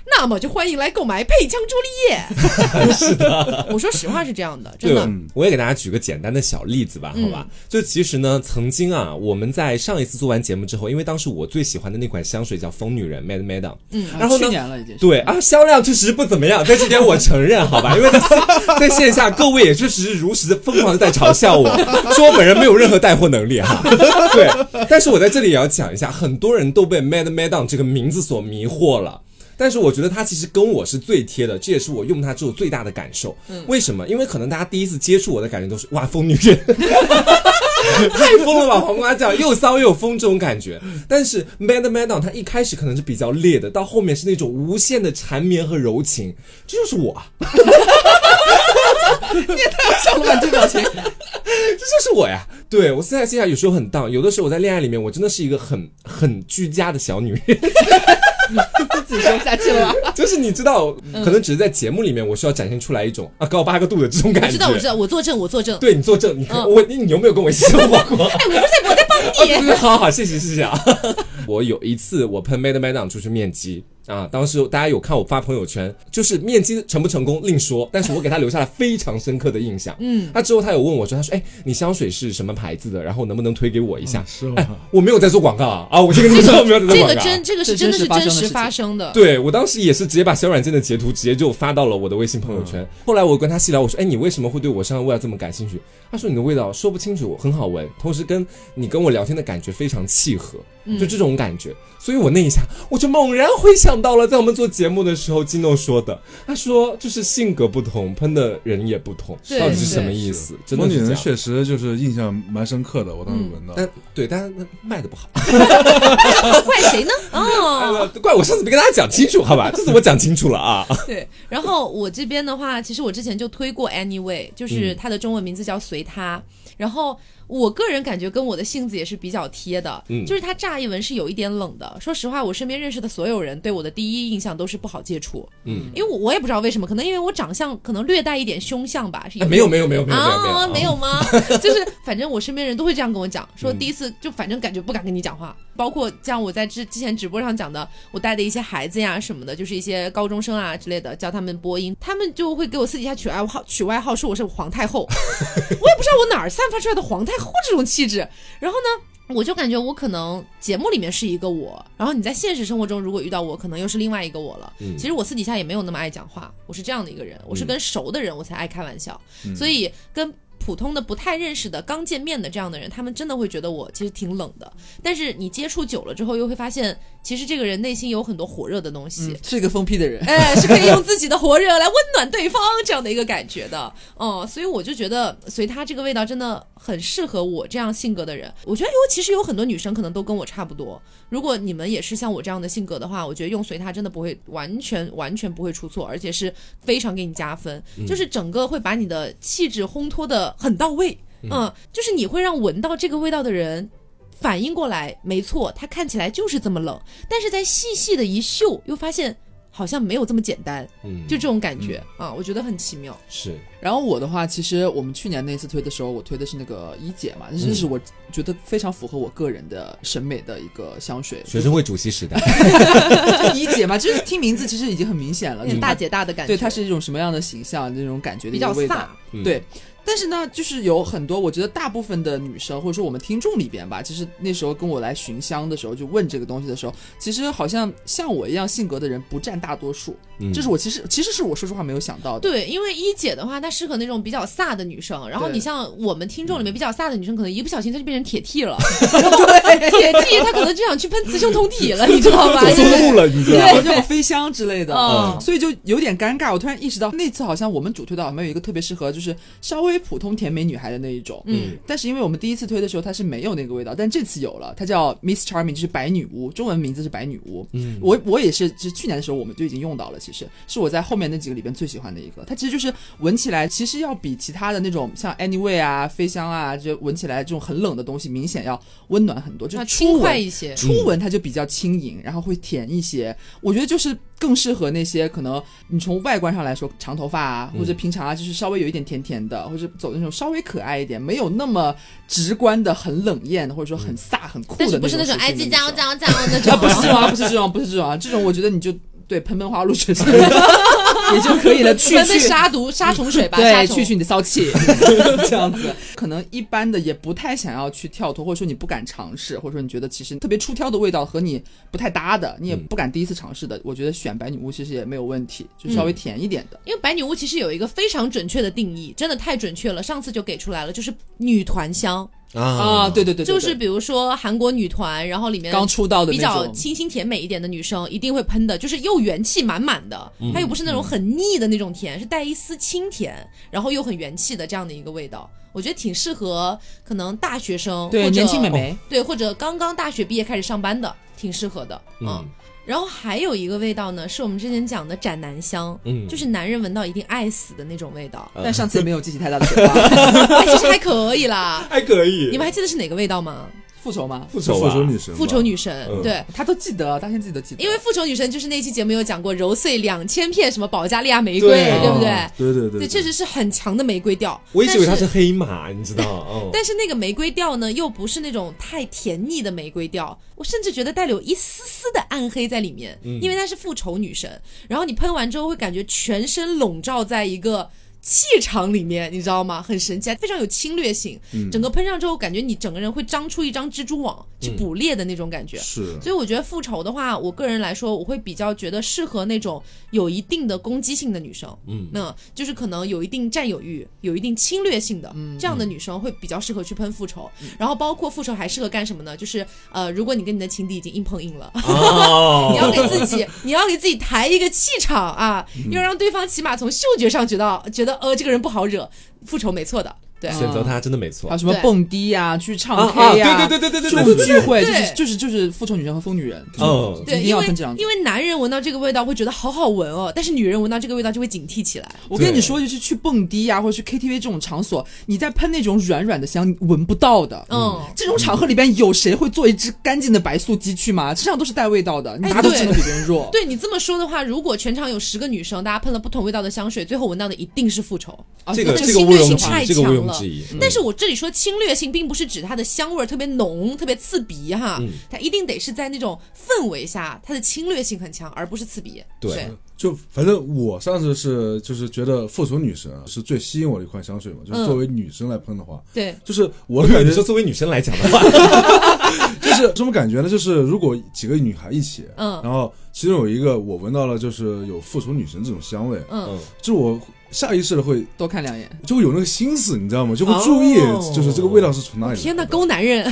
那么就欢迎来购买配枪朱丽叶。<laughs> 是的，我说实话是这样的，真对的。，我也给大家举个简单的小例子吧，好吧？就其实呢，曾经啊，我们在上一次做完节目之后，因为当时我最喜欢的那款香水叫疯女人 Mad Madam，嗯啊然后呢去年了已经。对啊，销量确实不怎么样，在这点我承认，好吧？因为在 <laughs> 在线下各位也确实是如实的疯狂的在嘲笑我，<laughs> 说我本人没有任何带货能力哈。对，但是我在这里也要讲一下，很多人都被 Mad Madam 这个名字所迷惑了。但是我觉得它其实跟我是最贴的，这也是我用它之后最大的感受。为什么？因为可能大家第一次接触我的感觉都是哇，疯女人，太疯了吧，黄瓜酱又骚又有风这种感觉。但是 Mad Madam 它一开始可能是比较烈的，到后面是那种无限的缠绵和柔情，这就是我啊，笑了吧，这表情。<laughs> 这就是我呀。对我现在现在有时候很荡，有的时候我在恋爱里面，我真的是一个很很居家的小女人。<laughs> 自己说不下去了吧？就是你知道，可能只是在节目里面，我需要展现出来一种啊高八个度的这种感觉。我知道，我知道，我作证，我作证。对你作证，你我你你有没有跟我一起生活过？<laughs> 哎，我不是我在帮哦，<laughs> 对你。对，好好，谢谢谢谢啊！我有一次我喷 Mad Madam 出去面基啊，当时大家有看我发朋友圈，就是面基成不成功另说，但是我给他留下了非常深刻的印象。嗯，他之后他有问我说，他说，哎，你香水是什么牌子的？然后能不能推给我一下？是吗哎，我没有在做广告啊，啊，我先跟你们说，没有在做广告啊。这个真，这个是真的是真实发生的事情发生的。对我当时也是直接把小软件的截图直接就发到了我的微信朋友圈。后来我跟他细聊，我说：“哎，你为什么会对我身上味道这么感兴趣？”他说：“你的味道说不清楚，很好闻，同时跟你跟我聊天的感觉非常契合，就这种感觉。”所以我那一下我就猛然回想想到了，在我们做节目的时候，金诺说的，他说就是性格不同，喷的人也不同，到底是什么意思？真的风景人是这样。确实就是印象蛮深刻的，我当时闻到。但对，但是那卖的不好，怪谁呢？哦，<laughs> 呃怪我上次没跟大家讲清楚，好吧？这次我讲清楚了啊。<laughs> 对。然后我这边的话，其实我之前就推过 Anyway，就是它的中文名字叫随他。然后我个人感觉跟我的性子也是比较贴的，嗯。就是他乍一闻是有一点冷的。说实话，我身边认识的所有人对我的第一印象都是不好接触，嗯，因为我我也不知道为什么，可能因为我长相可能略带一点凶相吧，是哎没有没有没有没有没有啊，没没有吗？<laughs> 就是反正我身边人都会这样跟我讲，说嗯。第一次就反正感觉不敢跟你讲话，包括像我在之之前直播上讲的，我带的一些孩子呀什么的，就是一些高中生啊之类的，教他们播音，他们就会给我私底下取外号，取外号说我是皇太后，<laughs> 我也不知道我哪儿散发出来的皇太后这种气质，然后呢。我就感觉我可能节目里面是一个我，然后你在现实生活中如果遇到我，可能又是另外一个我了。嗯其实我私底下也没有那么爱讲话，我是这样的一个人，我是跟熟的人我才爱开玩笑，所以跟普通的不太认识的刚见面的这样的人，他们真的会觉得我其实挺冷的。但是你接触久了之后，又会发现其实这个人内心有很多火热的东西。嗯，是一个疯批的人。哎，<laughs> 是可以用自己的火热来温暖对方这样的一个感觉的，哦、<laughs> 所以我就觉得随他这个味道真的很适合我这样性格的人。我觉得有其实有很多女生可能都跟我差不多，如果你们也是像我这样的性格的话，我觉得用随他真的不会完全完全不会出错，而且是非常给你加分，就是整个会把你的气质烘托的很到位，嗯，就是你会让闻到这个味道的人。反应过来，没错，它看起来就是这么冷，但是在细细的一嗅，又发现好像没有这么简单，嗯，就这种感觉、啊，我觉得很奇妙。是。然后我的话，其实我们去年那次推的时候，我推的是那个一姐嘛，这是我觉得非常符合我个人的审美的一个香水。学生会主席时代，就一姐嘛，就是听名字其实已经很明显了，就是大姐大的感觉，对，它是一种什么样的形象，那种感觉的比较一个味道。飒。嗯。对，但是呢，就是有很多，我觉得大部分的女生或者说我们听众里边吧，其实那时候跟我来寻香的时候，就问这个东西的时候，其实好像像我一样性格的人不占大多数。嗯这是我其实其实是我说实话没有想到的。对，因为一姐的话，她适合那种比较飒的女生，然后你像我们听众里面比较飒的女生，可能一不小心她就变成铁 T 了，<laughs> 对，铁 T 她可能就想去喷雌雄同体了，<laughs> 你知道吧？走就是错路了，你知道然后吗？这种飞香之类的，嗯所以就有点尴尬。我突然意识到，那次好像我们主推的好像有一个特别适合，就是稍微普通甜美女孩的那一种。嗯，但是因为我们第一次推的时候，它是没有那个味道，但这次有了，它叫 Miss Charming，就是白女巫，中文名字是白女巫。嗯我我也是，就是去年的时候我们就已经用到了，其实是我在后面那几个里边最喜欢的一个。它其实就是闻起来，其实要比其他的那种像 Anyway 啊、飞香啊，就闻起来这种很冷的东西，明显要温暖很多，就是初要轻快闻一些。初闻它就比较轻盈，然后会甜一些。我觉得就是更适合那些可能你从外观上来说，长头发啊，或者平常啊，就是稍微有一点甜甜的，或者走那种稍微可爱一点，没有那么直观的很冷艳，或者说很飒很酷的但是不是那那种哎叽属性的女生喳喳喳那种，啊，不是这种 <laughs> 啊，不是这种，不是这种啊，这种我觉得你就对喷喷花露水 <laughs> 也就可以了，去去。杀毒 <laughs> 杀虫水吧，对，去去你的骚气，<laughs> 这样子，可能一般的也不太想要去跳脱，或者说你不敢尝试，或者说你觉得其实特别出挑的味道和你不太搭的，你也不敢第一次尝试的，我觉得选白女巫其实也没有问题，就稍微甜一点的。因为白女巫其实有一个非常准确的定义，真的太准确了，上次就给出来了，就是女团香，啊，对对对对，就是比如说韩国女团，然后里面刚出道的比，较清新甜美一点的女生一定会喷的，就是又元气满满的，嗯。它又不是那种很腻的那种甜，是带一丝清甜，然后又很元气的这样的一个味道，我觉得挺适合可能大学生或者对年轻美眉，对，或者刚刚大学毕业开始上班的，挺适合的，嗯。嗯然后还有一个味道呢，是我们之前讲的斩男香，嗯就是男人闻到一定爱死的那种味道，但上次也没有激起太大的 <laughs> 火花，哎，其实还可以啦。还可以。你们还记得是哪个味道吗？复仇吗？复仇复仇女神，复仇女神，嗯对。他都记得，大家自己都记得，因为复仇女神就是那期节目有讲过揉碎两千片什么保加利亚玫瑰，对不对？哦对对对对，确实是很强的玫瑰调。我一直以为它是黑马，你知道？<laughs> 嗯，但是那个玫瑰调呢，又不是那种太甜腻的玫瑰调，我甚至觉得带了有一丝丝的暗黑在里面，因为它是复仇女神。然后你喷完之后，会感觉全身笼罩在一个气场里面，你知道吗？很神奇，非常有侵略性。嗯整个喷上之后，感觉你整个人会张出一张蜘蛛网去捕猎的那种感觉。是所以我觉得复仇的话，我个人来说，我会比较觉得适合那种有一定的攻击性的女生，嗯那就是可能有一定占有欲、有一定侵略性的、嗯这样的女生会比较适合去喷复仇。然后包括复仇还适合干什么呢？就是呃，如果你跟你的情敌已经硬碰硬了，哦 <laughs> 你要给自己，你要给自己抬一个气场啊，嗯要让对方起码从嗅觉上觉得觉得呃这个人不好惹，复仇没错的，对。选择他真的没错还有。什么蹦迪呀、去唱啊 K 呀、啊对对对对对这对聚会，就是就是就是复仇女神和疯女人，嗯对，一定因为要分这两种。因为男人闻到这个味道会觉得好好闻哦，但是女人闻到这个味道就会警惕起来。我跟你说，就是去蹦迪呀、或者去 KTV 这种场所，你在喷那种软软的香，你闻不到的。嗯，这种场合里边有谁会做一只干净的白素鸡去吗？身上都是带味道的，你哎对哪都只能比别人弱。对你这么说的话，如果全场有十个女生，大家喷了不同味道的香水，最后闻到的一定是复仇。啊这个这这个毋庸侵略性太置疑，这个毋强但是我这里说侵略性，并不是指它的香味儿特别浓、特别刺鼻哈，嗯。它一定得是在那种氛围下，它的侵略性很强，而不是刺鼻。对。就反正我上次是就是觉得复仇女神啊是最吸引我的一款香水嘛，就是嗯。作为女生来喷的话，对，就是我我感觉就作为女生来讲的话，<laughs> 就是什么感觉呢？就是如果几个女孩一起，嗯。然后其中有一个我闻到了就是有复仇女神这种香味，嗯，嗯，就我下意识的会多看两眼。就会有那个心思，你知道吗？就会注意哦，就是这个味道是从哪里来的。天哪，勾男人。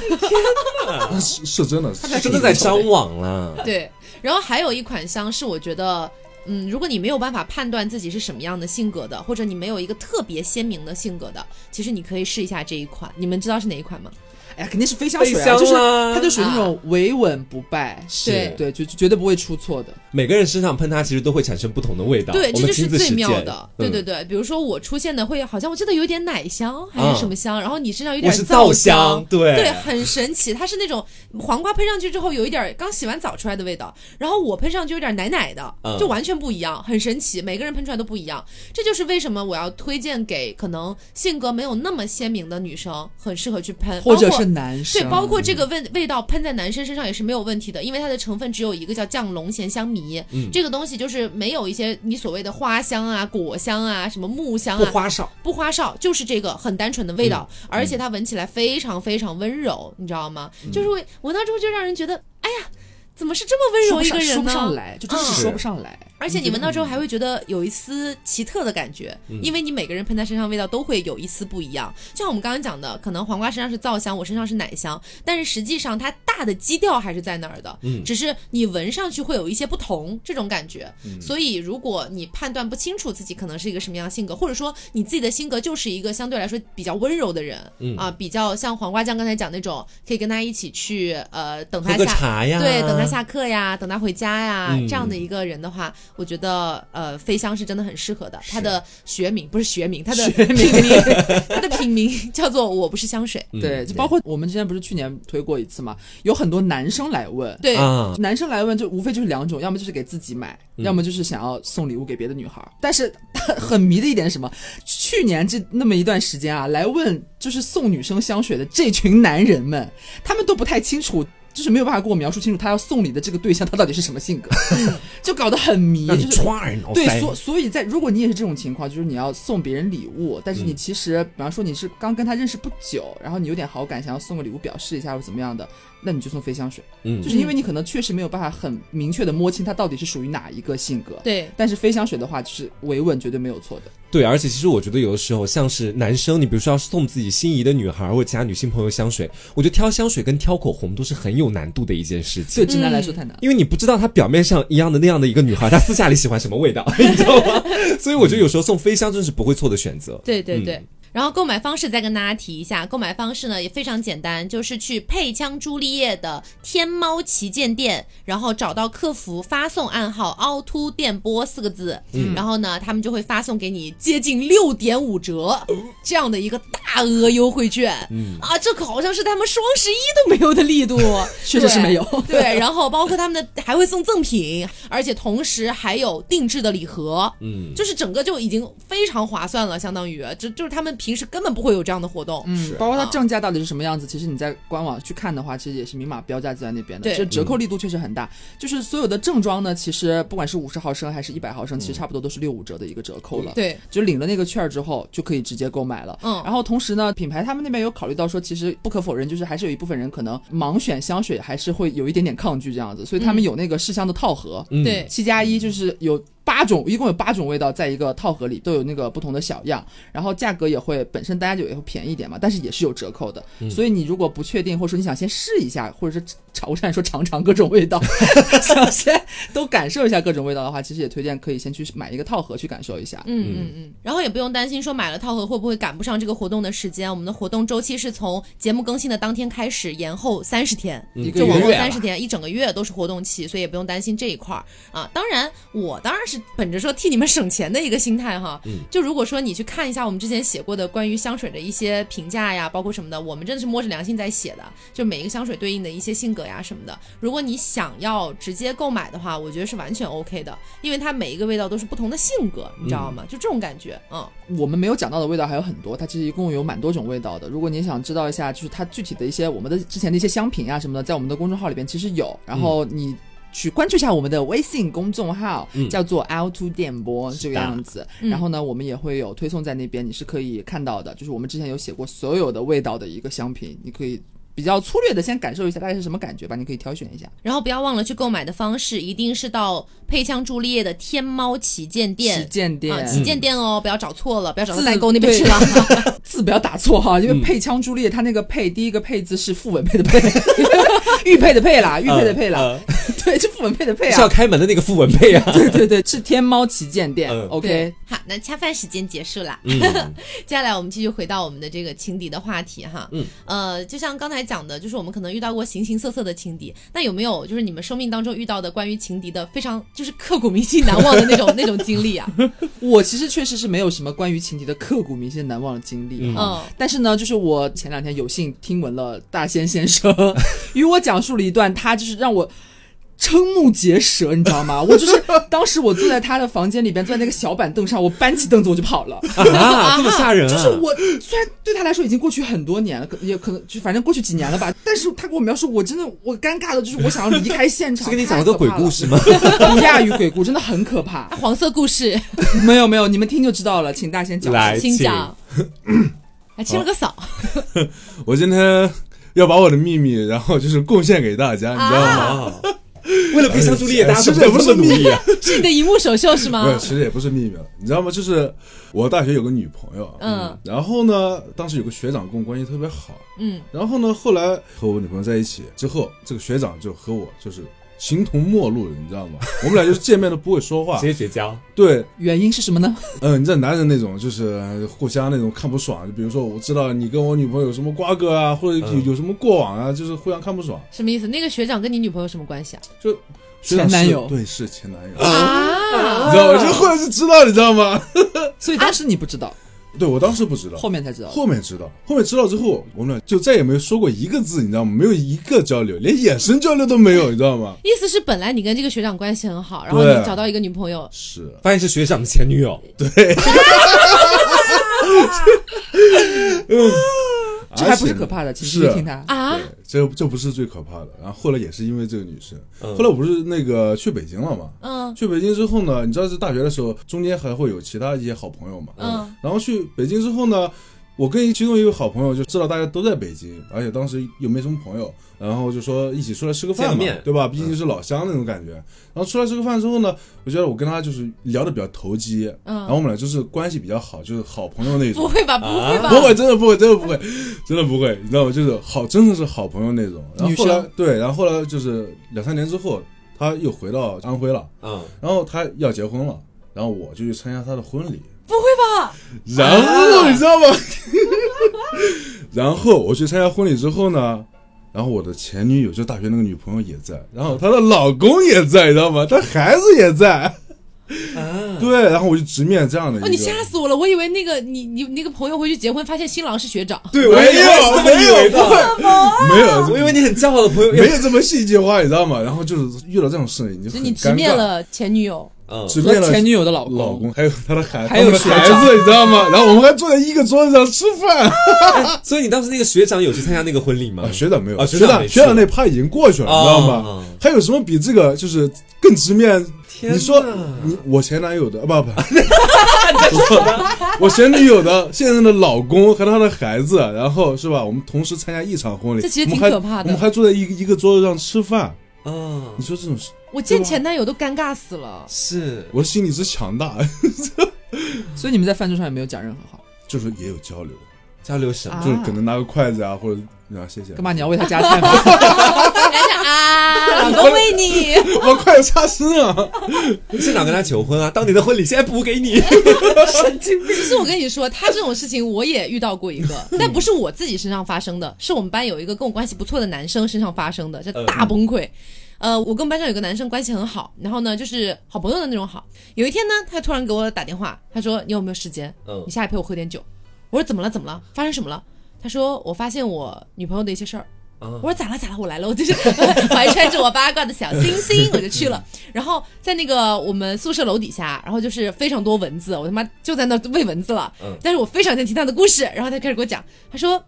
啊 <laughs> 是是真的，是他真的在张网了。对，然后还有一款香是我觉得。嗯，如果你没有办法判断自己是什么样的性格的，或者你没有一个特别鲜明的性格的，其实你可以试一下这一款。你们知道是哪一款吗？哎呀，肯定是飞香水啊，香就是它就属于那种维稳不败，对对，就就绝对不会出错的。每个人身上喷它，其实都会产生不同的味道。对，这就是最妙的。对对嗯对，比如说我出现的会好像我记得有点奶香还是什么香，然后你身上有点皂香香，，对对，很神奇。它是那种黄瓜喷上去之后有一点刚洗完澡出来的味道，然后我喷上去有点奶奶的，嗯就完全不一样，很神奇。每个人喷出来都不一样，这就是为什么我要推荐给可能性格没有那么鲜明的女生，很适合去喷，包括或者是男生，对，包括这个味味道喷在男生身上也是没有问题的，因为它的成分只有一个叫降龙涎香醚，嗯。这个东西就是没有一些你所谓的花香啊、果香啊、什么木香啊，不花哨。不花哨，就是这个很单纯的味道，嗯。而且它闻起来非常非常温柔，你知道吗？就是会闻到之后就让人觉得，哎呀，怎么是这么温柔一个人呢？说不上来，就真是说不上来。而且你闻到之后还会觉得有一丝奇特的感觉，嗯因为你每个人喷在身上味道都会有一丝不一样。就像我们刚刚讲的，可能黄瓜身上是皂香，我身上是奶香，但是实际上它大的基调还是在那儿的，嗯只是你闻上去会有一些不同这种感觉。嗯所以如果你判断不清楚自己可能是一个什么样的性格，或者说你自己的性格就是一个相对来说比较温柔的人，嗯啊，比较像黄瓜酱刚才讲那种，可以跟他一起去呃等他下茶呀，对，等他下课呀，等他回家呀，嗯这样的一个人的话，我觉得呃，飞香是真的很适合的。他的学名不是学名，他的学 <laughs> 品名，他的品名叫做我不是香水。嗯对，就包括我们之前不是去年推过一次嘛，有很多男生来问，对，啊，男生来问就无非就是两种，要么就是给自己买，嗯要么就是想要送礼物给别的女孩。但是很迷的一点是什么？去年这那么一段时间啊，来问就是送女生香水的这群男人们，他们都不太清楚。就是没有办法给我描述清楚他要送礼的这个对象他到底是什么性格，<laughs> 就搞得很迷。对，所所以在如果你也是这种情况，就是你要送别人礼物，但是你嗯其实，比方说你是刚跟他认识不久，然后你有点好感，想要送个礼物表示一下或怎么样的，那你就送飞香水，嗯就是因为你可能确实没有办法很明确的摸清他到底是属于哪一个性格。对，但是飞香水的话，就是维稳绝对没有错的。对，而且其实我觉得有的时候，像是男生，你比如说要送自己心仪的女孩或者其他女性朋友香水，我觉得挑香水跟挑口红都是很有难度的一件事情对。直男来说太难。因为你不知道她表面上一样的那样的一个女孩，她私下里喜欢什么味道，<laughs> 你知道吗？所以我觉得有时候送飞香真是不会错的选择。对对对。嗯然后购买方式再跟大家提一下，购买方式呢也非常简单，就是去配枪朱丽叶的天猫旗舰店，然后找到客服发送暗号“凹凸电波”四个字，嗯。然后呢他们就会发送给你接近六点五折这样的一个大额优惠券。嗯。啊，这可好像是他们双十一都没有的力度，<laughs> 确实是没有。对。对，然后包括他们的还会送赠品，而且同时还有定制的礼盒，嗯，就是整个就已经非常划算了，相当于这就是他们平时根本不会有这样的活动。嗯，包括它啊正价到底是什么样子，其实你在官网去看的话，其实也是明码标价在那边的，对这折扣力度确实很大。就是所有的正装呢，其实不管是五十毫升还是一百毫升，其实差不多都是六五折的一个折扣了。对，就领了那个券儿之后，就可以直接购买了。嗯然后同时呢，品牌他们那边有考虑到说，其实不可否认，就是还是有一部分人可能盲选香水，还是会有一点点抗拒这样子，所以他们有那个试香的套盒，嗯对七加一就是有八种，一共有八种味道，在一个套盒里都有那个不同的小样，然后价格也会本身大家就也会便宜一点嘛，但是也是有折扣的。所以你如果不确定，或者说你想先试一下，或者是尝，我想说尝尝各种味道，<laughs> 想先都感受一下各种味道的话，其实也推荐可以先去买一个套盒去感受一下。嗯嗯嗯，然后也不用担心说买了套盒会不会赶不上这个活动的时间。我们的活动周期是从节目更新的当天开始，延后三十天，就往后月三十天，一整个月都是活动期，所以也不用担心这一块儿啊。当然，我当然是本着说替你们省钱的一个心态哈。就如果说你去看一下我们之前写过的关于香水的一些评价呀，包括什么的，我们真的是摸着良心在写的，就每一个香水对应的一些性格呀什么的。如果你想要直接购买的话，我觉得是完全 OK 的，因为它每一个味道都是不同的性格，你知道吗？就这种感觉，嗯。我们没有讲到的味道还有很多，它其实一共有蛮多种味道的。如果你想知道一下，就是它具体的一些我们的之前的一些香品啊什么的，在我们的公众号里边其实有，然后你。去关注一下我们的微信公众号，嗯叫做 L Two 电波这个样子。嗯然后呢，我们也会有推送在那边，你是可以看到的。就是我们之前有写过所有的味道的一个香品，你可以比较粗略的先感受一下大概是什么感觉吧，你可以挑选一下。然后不要忘了去购买的方式，一定是到配枪朱丽叶的天猫旗舰店旗。舰店，啊，旗舰店哦，不要找错了，不要找到字代购那边去了。<laughs> 字不要打错哈，因为配枪朱丽叶，它那个配第一个配字是傅文 <laughs> 佩的佩，玉佩的佩啦，玉佩的佩啦，呃 <laughs> 对，是傅文佩的佩是要啊。开门的那个傅文佩啊。对对对，是天猫旗舰店嗯，OK。，好，那恰饭时间结束啦。嗯 <laughs> 接下来我们继续回到我们的这个情敌的话题哈。嗯，呃，就像刚才讲的，就是我们可能遇到过形形色色的情敌，那有没有就是你们生命当中遇到的关于情敌的非常就是刻骨铭心、难忘的那种那种经历啊？我其实确实是没有什么关于情敌的刻骨铭心、难忘的经历哈。嗯，但是呢，就是我前两天有幸听闻了大仙先生 <laughs> 与我讲述了一段，他就是让我。瞠目结舌，你知道吗？我就是 <laughs> 当时我坐在他的房间里边，坐在那个小板凳上，我搬起凳子我就跑了。<laughs> 啊，这么吓人啊！就是我虽然对他来说已经过去很多年了，可也可能就反正过去几年了吧，但是他跟我描述，我真的我尴尬的就是我想要离开现场。<laughs> 是给你讲了个鬼故事吗？不亚于鬼故，真的很可怕。黄色故事，没有没有，你们听就知道了，请大仙讲。来请讲。还清 <coughs> 了个嗓，我今天要把我的秘密，然后就是贡献给大家，你知道吗？啊，为了配上朱丽叶，大家是是不是这么努力啊？<laughs> 是你的荧幕首秀是吗？对，其实也不是秘密了，你知道吗？就是我大学有个女朋友，嗯然后呢，当时有个学长跟我关系特别好，嗯，然后呢，后来和我女朋友在一起之后，这个学长就和我就是形同陌路了，你知道吗？<laughs> 我们俩就是见面都不会说话直，接绝交。对，原因是什么呢？嗯，<laughs> 你知道男人那种就是互相那种看不爽，就比如说我知道你跟我女朋友有什么瓜葛啊，或者有嗯有什么过往啊，就是互相看不爽，什么意思？那个学长跟你女朋友什么关系啊？就学长前男友对，是前男友，啊你知道吗？就后来就知道，你知道吗？<laughs> 所以当时你不知道，对我当时不知道，后面才知道。后面知道，后面知道之后，我们俩就再也没有说过一个字，你知道吗？没有一个交流，连眼神交流都没有，你知道吗？意思是本来你跟这个学长关系很好，然后你找到一个女朋友，是，发现是学长的前女友，<laughs> <laughs> <laughs> 这还不是可怕的，其实听他。啊对，这这不是最可怕的。然后后来也是因为这个女生，嗯后来我不是那个去北京了嘛？嗯去北京之后呢，你知道是大学的时候，中间还会有其他一些好朋友嘛。嗯然后去北京之后呢，我跟其中一个好朋友就知道大家都在北京，而且当时又没什么朋友，然后就说一起出来吃个饭嘛对吧？毕竟是老乡那种感觉。然后出来吃个饭之后呢，我觉得我跟他就是聊的比较投机，然后嗯，我们俩就是关系比较好，就是好朋友那种。不会吧？不会吧？不会，真的不会，真的不会，真的不会，你知道吗？就是好，真的是好朋友那种。然后后来对，然后后来就是两三年之后，他又回到安徽了，嗯，然后他要结婚了，然后我就去参加他的婚礼，不会吧？然后你知道吗？<laughs> 然后我去参加婚礼之后呢，然后我的前女友，就大学那个女朋友也在，然后她的老公也在，你知道吗？她孩子也在，啊，对，然后我就直面这样的一哦，个。你吓死我了！我以为那个你你那个朋友回去结婚，发现新郎是学长。对，没我也是这么有没有以为的，没有，我以为你很骄傲的朋友，没有这么戏剧化，你知道吗？然后就是遇到这种事，你就很所以你直。面了前女友。嗯，只为了前女友的老公，老公，还有他的孩子，还有孩子，你知道吗？然后我们还坐在一个桌子上吃饭。所以你当时那个学长有去参加那个婚礼吗啊，？学长没有，啊学学长学长那趴已经过去了，哦你知道吗？还有什么比这个就是更直面？你说你我前男友的啊不不，我 <laughs> 说我前女友的现任的老公和他的孩子，然后是吧？我们同时参加一场婚礼，这其实挺我们还可怕的我们还坐在一个一个桌子上吃饭，啊，你说这种事，我见前男友都尴尬死了。是。我心里是强大，<laughs> 所以你们在饭桌上也没有讲任何话，就是也有交流，交流什么？啊。就是可能拿个筷子啊，或者啊谢谢，干嘛你要为他加菜吗？<laughs> 老公为你，<laughs> 我筷子插身了！现场跟他求婚啊，当年的婚礼现在补给你。神经病！其实我跟你说，他这种事情我也遇到过一个，<laughs> 但不是我自己身上发生的，是我们班有一个跟我关系不错的男生身上发生的，这大崩溃。呃，我跟我们班上有个男生关系很好，然后呢，就是好朋友的那种好。有一天呢，他突然给我打电话，他说：“你有没有时间？嗯你下来陪我喝点酒。”我说：“怎么了？怎么了？发生什么了？”他说：“我发现我女朋友的一些事儿。”啊我说咋了咋了，我来了，我就是 <laughs> 怀揣着我八卦的小星星，我就去了。然后在那个我们宿舍楼底下，然后就是非常多蚊子，我他妈就在那喂蚊子了。嗯但是我非常想听他的故事，然后他开始给我讲，他说：“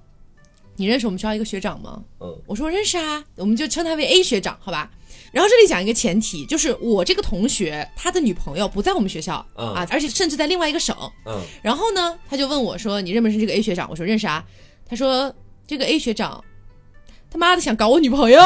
你认识我们学校一个学长吗？”嗯我说认识啊，我们就称他为 A 学长，好吧？然后这里讲一个前提，就是我这个同学他的女朋友不在我们学校、嗯啊，而且甚至在另外一个省。嗯然后呢，他就问我说：“你认不认识这个 A 学长？”我说：“认识啊。”他说：“这个 A 学长，他妈的想搞我女朋友。”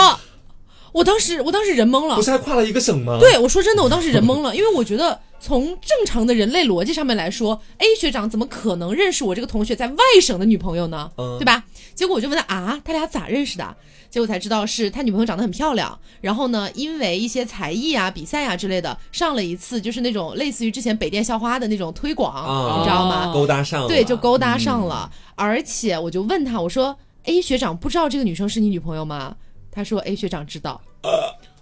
我当时，我当时人懵了不。是还跨了一个省吗？，对，我说真的，我当时人懵了，因为我觉得从正常的人类逻辑上面来说，A 学长怎么可能认识我这个同学在外省的女朋友呢？嗯对吧？结果我就问他啊，他俩咋认识的？结果才知道是他女朋友长得很漂亮，然后呢，因为一些才艺啊、比赛啊之类的，上了一次就是那种类似于之前北电校花的那种推广，哦你知道吗？勾搭上了，对，就勾搭上了。而且我就问他，我说：“A 学长不知道这个女生是你女朋友吗？”他说：“A 学长知道。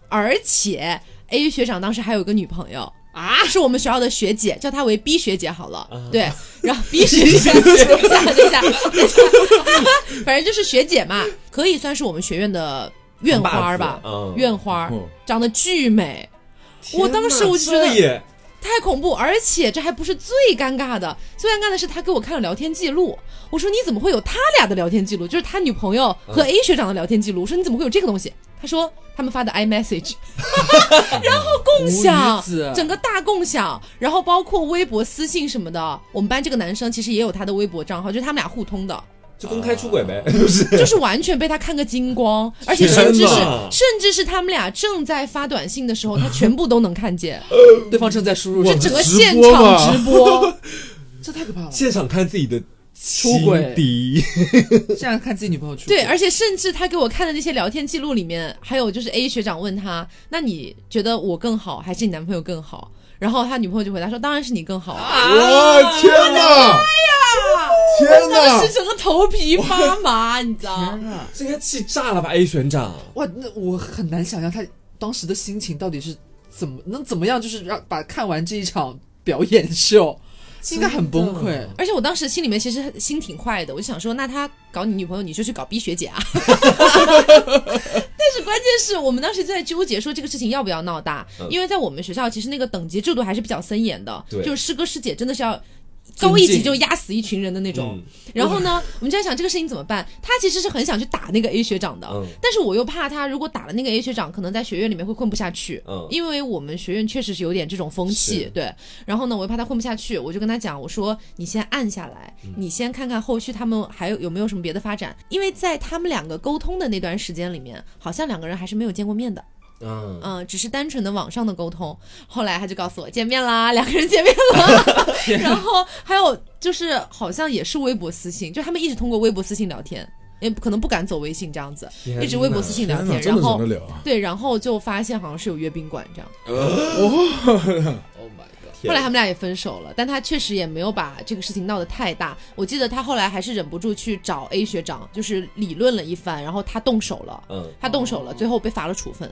而且 A 学长当时还有个女朋友。啊，是我们学校的学姐，叫她为 B 学姐好了。对，然后 B 学姐，等一下，等一下，等一下，<laughs> 反正就是学姐嘛，可以算是我们学院的院花吧，嗯，院花哦，长得巨美，我当时我就觉得也太恐怖，而且这还不是最尴尬的，最尴尬的是他给我看了聊天记录。我说你怎么会有他俩的聊天记录？就是他女朋友和 A 学长的聊天记录。我说你怎么会有这个东西？他说他们发的 iMessage，<laughs> 然后共享整个大共享，然后包括微博私信什么的。我们班这个男生其实也有他的微博账号，就是他们俩互通的。就公开出轨呗，就是就是完全被他看个精光，而且甚至是甚至是他们俩正在发短信的时候，他全部都能看见，对方正在输入哇什么，整个现场直播。<laughs> 这太可怕了。现场看自己的出轨情敌，现在 <laughs> 看自己女朋友出轨对，而且甚至他给我看的那些聊天记录里面，还有就是 A 学长问他，那你觉得我更好，还是你男朋友更好？然后他女朋友就回答说，当然是你更好啊。我天哪！天当哪时！整个头皮发麻，你知道天？啊！这应该气炸了吧？A 学长，哇，那我很难想象他当时的心情到底是怎么能怎么样，就是让把看完这一场表演秀，应该很崩溃。而且我当时心里面其实心挺坏的，我就想说，那他搞你女朋友，你就去搞 B 学姐啊。<laughs> 但是关键是我们当时就在纠结说这个事情要不要闹大，嗯因为在我们学校其实那个等级制度还是比较森严的，就是师哥师姐真的是要。高一级就压死一群人的那种，嗯然后呢，我们就在想这个事情怎么办？他其实是很想去打那个 A 学长的，嗯但是我又怕他如果打了那个 A 学长，可能在学院里面会混不下去，嗯因为我们学院确实是有点这种风气，对。然后呢，我又怕他混不下去，我就跟他讲，我说你先按下来，嗯你先看看后续他们还有有没有什么别的发展，因为在他们两个沟通的那段时间里面，好像两个人还是没有见过面的，嗯，嗯，只是单纯的网上的沟通。后来他就告诉我见面啦，两个人见面了，<laughs> 然后还有就是好像也是微博私信，就他们一直通过微博私信聊天。也可能不敢走微信这样子，一直微博私信聊天，然后！对，然后就发现好像是有约宾馆这样。<laughs> Oh my god！后来他们俩也分手了，但他确实也没有把这个事情闹得太大。我记得他后来还是忍不住去找 A 学长，就是理论了一番，然后他动手了。嗯，他动手了，最后被罚了处分，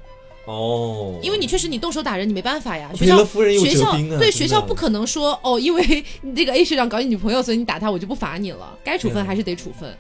哦，因为你确实你动手打人，你没办法呀。学校学校对学校不可能说哦，因为 <laughs> 你这个 A 学长搞你女朋友，所以你打他，我就不罚你了。该处分还是得处分。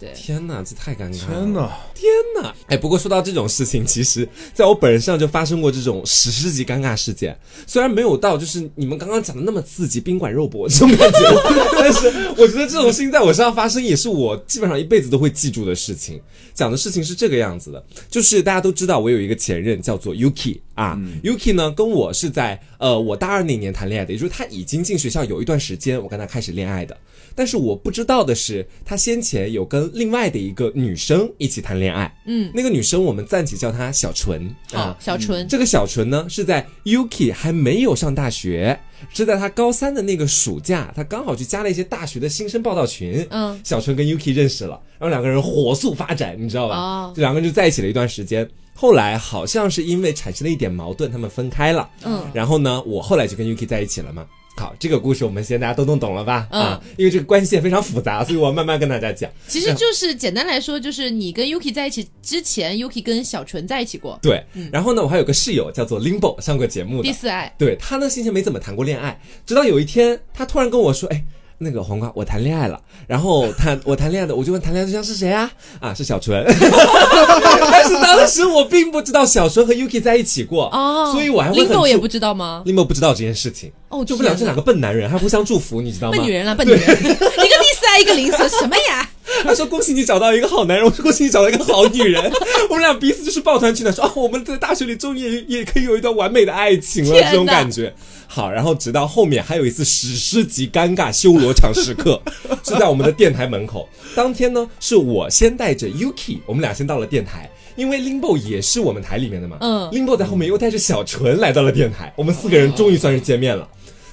对，天哪，这太尴尬了！天哪！天哪！哎，不过说到这种事情，其实在我本人上就发生过这种史诗级尴尬事件。虽然没有到就是你们刚刚讲的那么刺激，宾馆肉搏这种感觉，<laughs> 但是我觉得这种事情在我身上发生，也是我基本上一辈子都会记住的事情。讲的事情是这个样子的，就是大家都知道我有一个前任叫做 Yuki 啊、y u k i 呢跟我是在呃我大二那年谈恋爱的，也就是他已经进学校有一段时间，我跟他开始恋爱的。但是我不知道的是，他先前有跟另外的一个女生一起谈恋爱。嗯，那个女生我们暂且叫她小纯好啊，。小纯，这个小纯呢，是在 Yuki 还没有上大学，是在他高三的那个暑假，他刚好去加了一些大学的新生报道群。嗯，小纯跟 Yuki 认识了，然后两个人火速发展，你知道吧？哦这两个人就在一起了一段时间。后来好像是因为产生了一点矛盾，他们分开了。嗯，然后呢，我后来就跟 Yuki 在一起了嘛。好，这个故事我们现在大家都弄懂了吧？嗯啊，因为这个关系也非常复杂，所以我要慢慢跟大家讲。其实就是简单来说，就是你跟 Yuki 在一起之前，Yuki 跟小纯在一起过，对，然后呢，我还有个室友叫做 Limbo，上过节目的第。四爱，对他呢，先前没怎么谈过恋爱，直到有一天，他突然跟我说：“哎，那个黄瓜，我谈恋爱了。”然后谈我谈恋爱的，我就问谈恋爱对象是谁啊？啊，是小纯。<laughs> 但是当时我并不知道小纯和 Yuki 在一起过哦，所以我还会很 Limbo 也注不知道吗？Limbo 不知道这件事情。哦，就不了这两个笨男人还互相祝福，你知道吗？笨女人了，笨女人，一个第四爱，一个零四，什么呀？<laughs> 他说：“恭喜你找到一个好男人。”我说：“恭喜你找到一个好女人。”我们俩彼此就是抱团取暖，说：“啊，我们在大学里终于也也可以有一段完美的爱情了。”这种感觉。好，然后直到后面还有一次史诗级尴尬修罗场时刻，是在我们的电台门口。当天呢，是我先带着 Yuki，我们俩先到了电台。因为 Limbo 也是我们台里面的嘛，嗯，Limbo 在后面又带着小纯来到了电台，我们四个人终于算是见面了。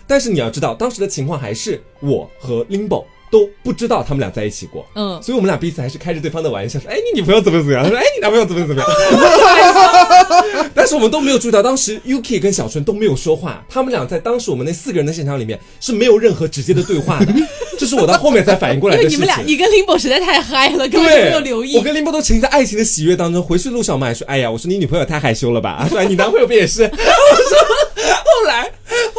但是你要知道，当时的情况还是我和 Limbo 都不知道他们俩在一起过，嗯，所以我们俩彼此还是开着对方的玩笑说：“哎，你女朋友怎么怎么样？”他说：“哎，你男朋友怎么怎么样？” <laughs> 但是我们都没有注意到，当时 Yuki 跟小春都没有说话，他们俩在当时我们那四个人的现场里面是没有任何直接的对话的，<laughs> 这是我到后面才反应过来的事你们俩，你跟 Limbo 实在太嗨了，根本就，没有留意我。跟林博都沉浸在爱情的喜悦当中。回去路上我们还说：“哎呀，我说你女朋友太害羞了吧？”他说：“哎，你男朋友不也是？” <laughs> 我说：“后来，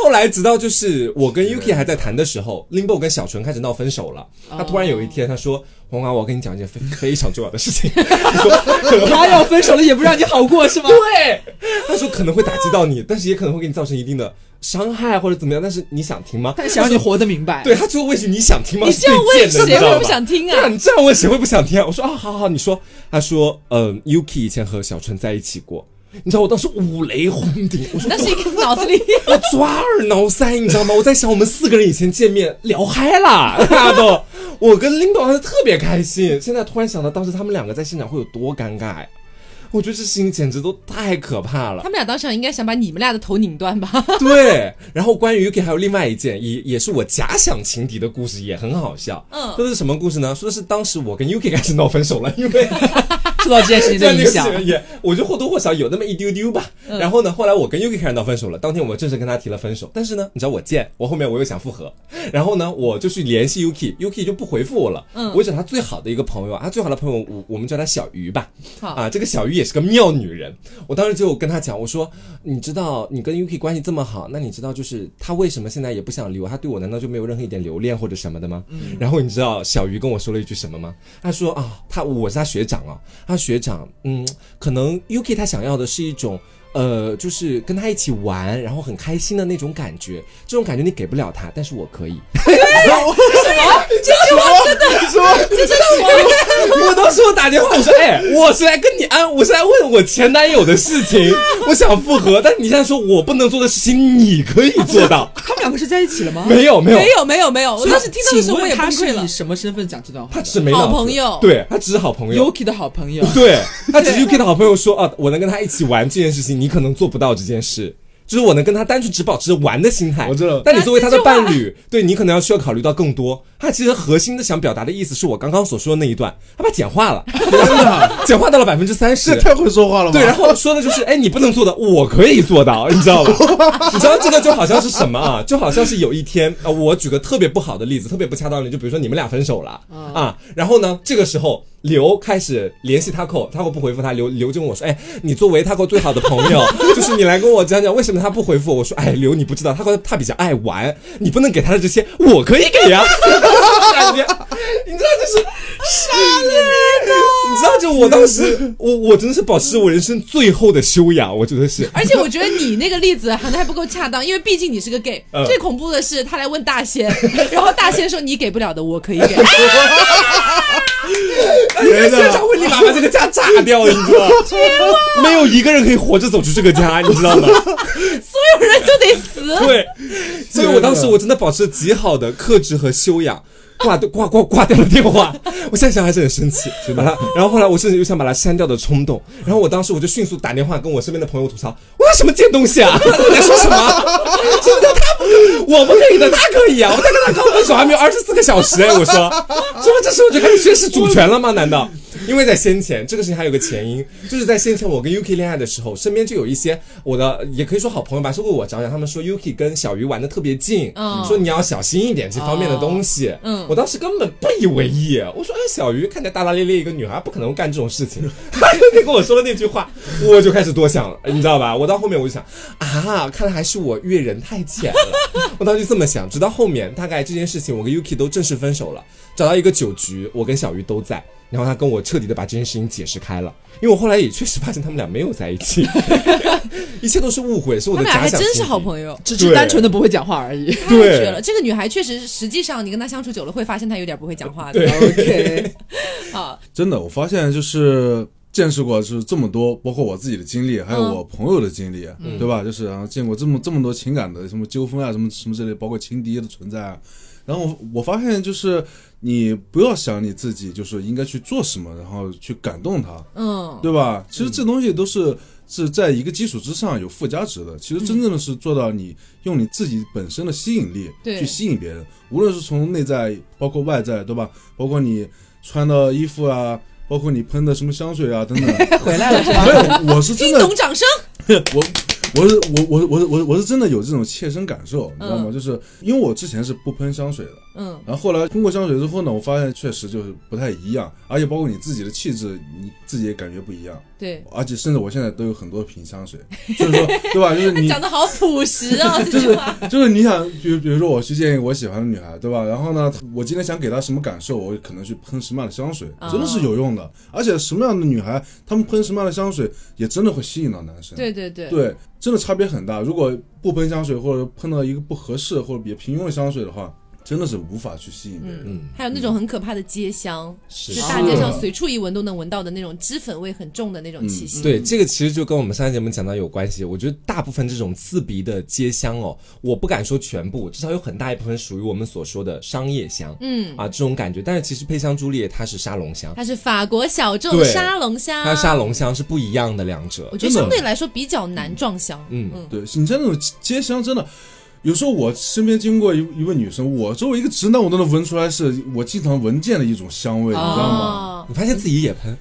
后来，直到就是我跟 Yuki 还在谈的时候，Limbo 跟小纯开始闹分手了。他突然有一天他说：‘黄瓜，我要跟你讲一件非非常重要的事情。<laughs> ’他说他要分手了也不让你好过是吗？对，他说可能会打击到你，但是也可能会给你造成一定的伤害或者怎么样。但是你想听吗？但想让你活得明白。对，他最后问句你想听吗？你是这样问谁会不想听啊，啊？你这样问谁会不想听啊？我说啊，好好好，你说。他说，嗯、y u k i 以前和小纯在一起过。你知道我当时五雷轰顶，我说那是一个脑子里 <laughs> 我抓耳挠腮，你知道吗？我在想我们四个人以前见面聊嗨了，大家都，<laughs> 我跟 Limbo 还是特别开心。现在突然想到当时他们两个在现场会有多尴尬呀！我觉得这事情简直都太可怕了他。们俩当时应该想把你们俩的头拧断吧？<laughs> 对，然后关于 Yuki 还有另外一件，也也是我假想情敌的故事，也很好笑。嗯说的是什么故事呢？说的是当时我跟 Yuki 开始闹分手了，因为受到这件事情的影响这，个也，我就或多或少有那么一丢丢吧。然后呢，后来我跟 Yuki 开始闹分手了，当天我正式跟他提了分手。但是呢，你知道我贱，我后面我又想复合，然后呢，我就去联系 Yuki，Yuki 就不回复我了。嗯我找他最好的一个朋友，啊最好的朋友，我我们叫他小鱼吧。好啊，这个小鱼也是个妙女人。我当时就跟他讲，我说，你知道你跟 Yuki 关系这么好，那你知道就是他为什么现在也不想理我？他对我难道就没有任何一点留恋或者什么的吗？然后你知道小鱼跟我说了一句什么吗？他说啊，他我是他学长啊，他学长，嗯，可能 Yuki 他想要的是一种。呃，就是跟他一起玩，然后很开心的那种感觉，这种感觉你给不了他，但是我可以。什么？这是我当时我打电话，我说，哎，我是来跟你安，我是来问我前男友的事情，我想复合，但你现在说我不能做的事情，你可以做到。<laughs> 他们两个是在一起了吗？没有没有没，有没有没有，我当时听到的时候我也崩溃了。什么身份讲这段话？他只是没好朋友对他只是好朋友。Yuki 的好朋友，对他只是 Yuki 的好朋友说啊，我能跟他一起玩这件事情，你可能做不到这件事。就是我能跟他单纯只保持玩的心态，我知道但你作为他的伴侣，对你可能要需要考虑到更多。他其实核心的想表达的意思是我刚刚所说的那一段，他把简化了，真的，<laughs> 简化到了百分之三十这。太会说话了吧？<laughs> 对，然后说的就是，哎，你不能做到，我可以做到，你知道吗？你知道这个就好像是什么啊？就好像是有一天，呃，我举个特别不好的例子，特别不恰当的例子，就比如说你们俩分手了啊，然后呢，这个时候刘开始联系他狗，他狗不回复他，刘刘就问我说，哎，你作为他狗最好的朋友，<laughs> 就是你来跟我讲讲为什么他不回复？我。我说，哎，刘你不知道他狗他比较爱玩，你不能给他的这些，我可以给 <laughs> 呀、感觉你知道，这是你知道，就我当时，<laughs> 我我真的是保持我人生最后的修养，我觉得是。<laughs> 而且我觉得你那个例子喊的还不够恰当，因为毕竟你是个 gay、嗯最恐怖的是他来问大仙，<laughs> 然后大仙说你给不了的我可以给。哎现场会立马把这个家炸掉，你知道吗？没有一个人可以活着走出这个家，你知道吗？所有人都得死。对，所以我当时我真的保持了极好的克制和修养。挂挂挂挂掉了电话，我现在想还是很生气，把他，然后后来我甚至有想把他删掉的冲动，然后我当时我就迅速打电话跟我身边的朋友吐槽，我有什么贱东西啊？你在说什么？<laughs> 什么叫他不我不可以的，他可以啊！我在跟他刚分手还没有二十四个小时哎，我说，什么这时候就开始宣示主权了吗？难道？因为在先前这个事情还有个前因，就是在先前我跟 Yuki 恋爱的时候，身边就有一些我的也可以说好朋友吧，是为我着想，他们说 Yuki 跟小鱼玩的特别近，嗯说你要小心一点这方面的东西。嗯我当时根本不以为意，我说哎，小鱼看起来大大咧咧一个女孩，不可能干这种事情。<laughs> 他那天跟我说了那句话，我就开始多想了，你知道吧？我到后面我就想啊，看来还是我阅人太浅了。我当时就这么想，直到后面大概这件事情，我跟 Yuki 都正式分手了，找到一个酒局，我跟小鱼都在。然后他跟我彻底的把这件事情解释开了，因为我后来也确实发现他们俩没有在一起，<laughs> 一切都是误会，是我他们俩的假想。还真是好朋友。只是单纯的不会讲话而已。太绝了！这个女孩确实，实际上你跟她相处久了，会发现她有点不会讲话的。OK，<laughs> 好，<laughs> 真的，我发现就是见识过就是这么多，包括我自己的经历，还有我朋友的经历，对吧？就是然后见过这么这么多情感的什么纠纷啊，什么什么之类，包括情敌的存在啊。然后我我发现就是你不要想你自己就是应该去做什么，然后去感动他，嗯，对吧？其实这东西都是是在一个基础之上有附加值的。其实真正的是做到你用你自己本身的吸引力去吸引别人，无论是从内在包括外在，对吧？包括你穿的衣服啊，包括你喷的什么香水啊等等。<laughs> 回来了是吧？没有，我是真听的，懂掌声。<laughs> 我。我是我我我我我是真的有这种切身感受，你知道吗？嗯就是因为我之前是不喷香水的，嗯，然后后来通过香水之后呢，我发现确实就是不太一样，而且包括你自己的气质，你自己也感觉不一样。对，而且甚至我现在都有很多瓶香水，就是说，<laughs> 对吧？就是你 <laughs> 讲的好朴实啊，<laughs> 就是。就是你想，比如比如说我去见一个我喜欢的女孩，对吧？然后呢，我今天想给她什么感受，我可能去喷什么样的香水，真的是有用的。而且什么样的女孩，她们喷什么样的香水，也真的会吸引到男生。对对对，对，真的差别很大。如果不喷香水，或者喷到一个不合适或者比较平庸的香水的话，真的是无法去吸引别人。嗯，还有那种很可怕的街香，是大街上随处一闻都能闻到的那种脂粉味很重的那种气息。对，这个其实就跟我们上期节目讲到有关系。我觉得大部分这种刺鼻的街香哦，我不敢说全部，至少有很大一部分属于我们所说的商业香。嗯，啊，这种感觉。但是其实佩香朱丽叶它是沙龙香，它是法国小众对沙龙香，它沙龙香是不一样的两者我。觉得相对来说比较难撞香。嗯嗯，对，你像那种街香，真的。有时候我身边经过一一位女生，我作为一个直男，我都能闻出来是我经常闻见的一种香味，你知道吗？哦，你发现自己也喷，<laughs>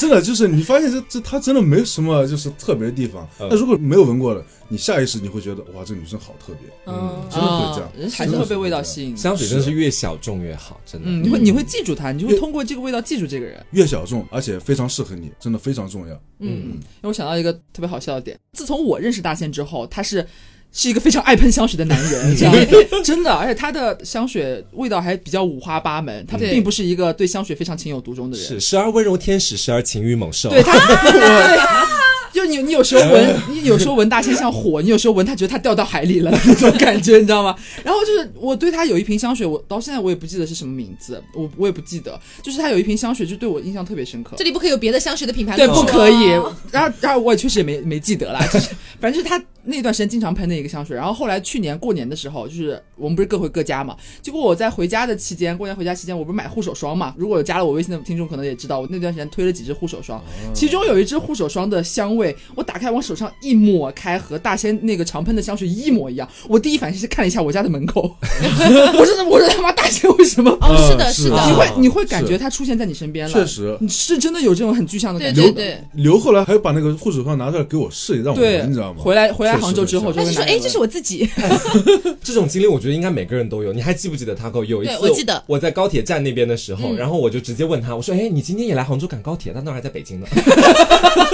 真的就是你发现这这她真的没什么就是特别的地方。嗯那如果没有闻过的，你下意识你会觉得哇，这女生好特别，嗯，真的会这样还是会被味道吸引。香水真的是越小众越好，真的。嗯，你会你会记住他，你就会通过这个味道记住这个人。越小众，而且非常适合你，真的非常重要。嗯，因为我想到一个特别好笑的点，自从我认识大仙之后，他是。是一个非常爱喷香水的男人，这样 <laughs> 子真的，而且他的香水味道还比较五花八门，他对并不是一个对香水非常情有独钟的人。是时而温柔天使，时而情欲猛兽。对他，对，就你你有时候闻，你有时候闻大仙像火，你有时候闻他觉得他掉到海里了那种感觉，你知道吗？然后就是我对他有一瓶香水，我到现在我也不记得是什么名字，我我也不记得，就是他有一瓶香水就对我印象特别深刻这。里不可以有别的香水的品牌对，不可以哦。<laughs> 然后，然后我也确实也没没记得啦，就是反正就是他那段时间经常喷的一个香水。然后后来去年过年的时候，就是我们不是各回各家嘛，结果我在回家的期间，过年回家期间，我不是买护手霜嘛？如果有加了我微信的听众可能也知道，我那段时间推了几支护手霜，其中有一支护手霜的香味，我打开往手上一抹开，和大仙那个常喷的香水一模一样。我第一反应是看了一下我家的门口，<laughs> 我说我说他妈大仙为什么？哦，是的，嗯是是的，你会你会感觉他出现在你身边了，确实你是真的有这种很具象的感觉。对对。刘后来还把那个护手霜拿出来给我试，让我对，闻，你知道吗？回来回来杭州之后很就说哎，这是我自己。<laughs> <laughs> 这种经历，我觉得应该每个人都有。你还记不记得他有有一次，对我记得我在高铁站那边的时候，嗯然后我就直接问他，我说：“哎，你今天也来杭州赶高铁？他那儿还在北京呢。”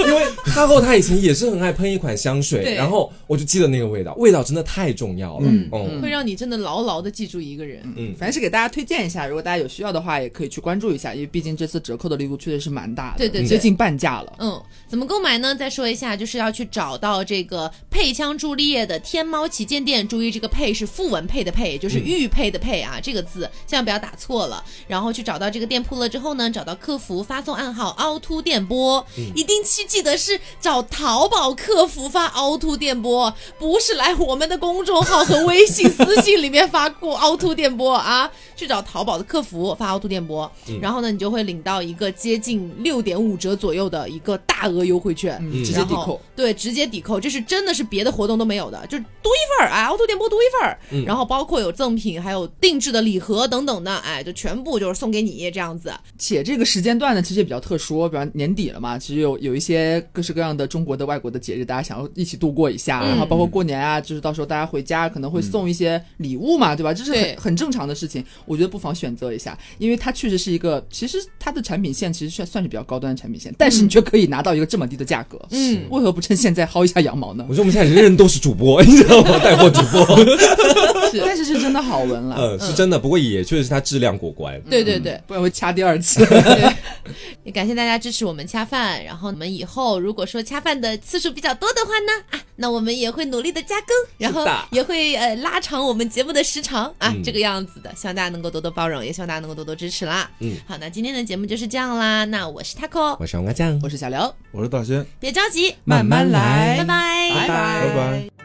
因为他后他以前也是很爱喷一款香水，然后我就记得那个味道，味道真的太重要了。嗯。嗯。会让你真的牢牢的记住一个人。嗯。反正是给大家推荐一下，如果大家有需要的话，也可以去关注一下，因为毕竟这次折扣的力度确实是蛮大的，对对对。接近半价了。嗯，怎么购买呢？再说一下，就是要去找到这个配枪朱丽叶的天猫旗舰店，注意这个配是副文配的配，也就是玉佩的佩啊，这个字千万不要打错了。然后去找到这个店铺了之后呢，找到客服发送暗号凹凸电波，一定去记得是找淘宝客服发凹凸电波，不是来我们的公众号和微信私信里面发过凹凸电波啊，<laughs> 去找淘宝的客服发凹凸电波，然后呢，你就会领到一个接近六点五折左右的一个大额优惠券，嗯。直接抵扣。对，直接抵扣，这是真的是别的活动都没有的，就是多一份儿，啊，凹凸电波多一份儿，然后包括有赠品，还有定制的礼盒等等的，哎，就全部就是送给你这样子。且这个时间段呢，其实也比较特殊，比方年底了嘛，其实有有一些各式各样的中国的、外国的节日，大家想要一起度过一下，嗯然后包括过年啊，就是到时候大家回家可能会送一些礼物嘛，对吧？这是很很正常的事情，我觉得不妨选择一下，因为它确实是一个，其实它的产品线其实算算是比较高端的产品线，但是你却可以拿到一个这么低的价格，嗯，为何不趁现在薅一下羊毛呢我？觉得我们现在人人都是主播，<laughs> 你知道吗？带货主播，但是是真的好闻了，嗯，是真的。不过也确实是它质量过关。对对对，不然会掐第二次。<laughs> <laughs> 也感谢大家支持我们恰饭，然后我们以后如果说恰饭的次数比较多的话呢，啊，那我们也会努力的加更，然后也会呃拉长我们节目的时长啊，嗯。这个样子的，希望大家能够多多包容，也希望大家能够多多支持啦。嗯，好，那今天的节目就是这样啦，那我是 taco，我是王阿酱我，是小刘，我是大仙。别着急，慢慢来。拜。拜，拜。拜拜。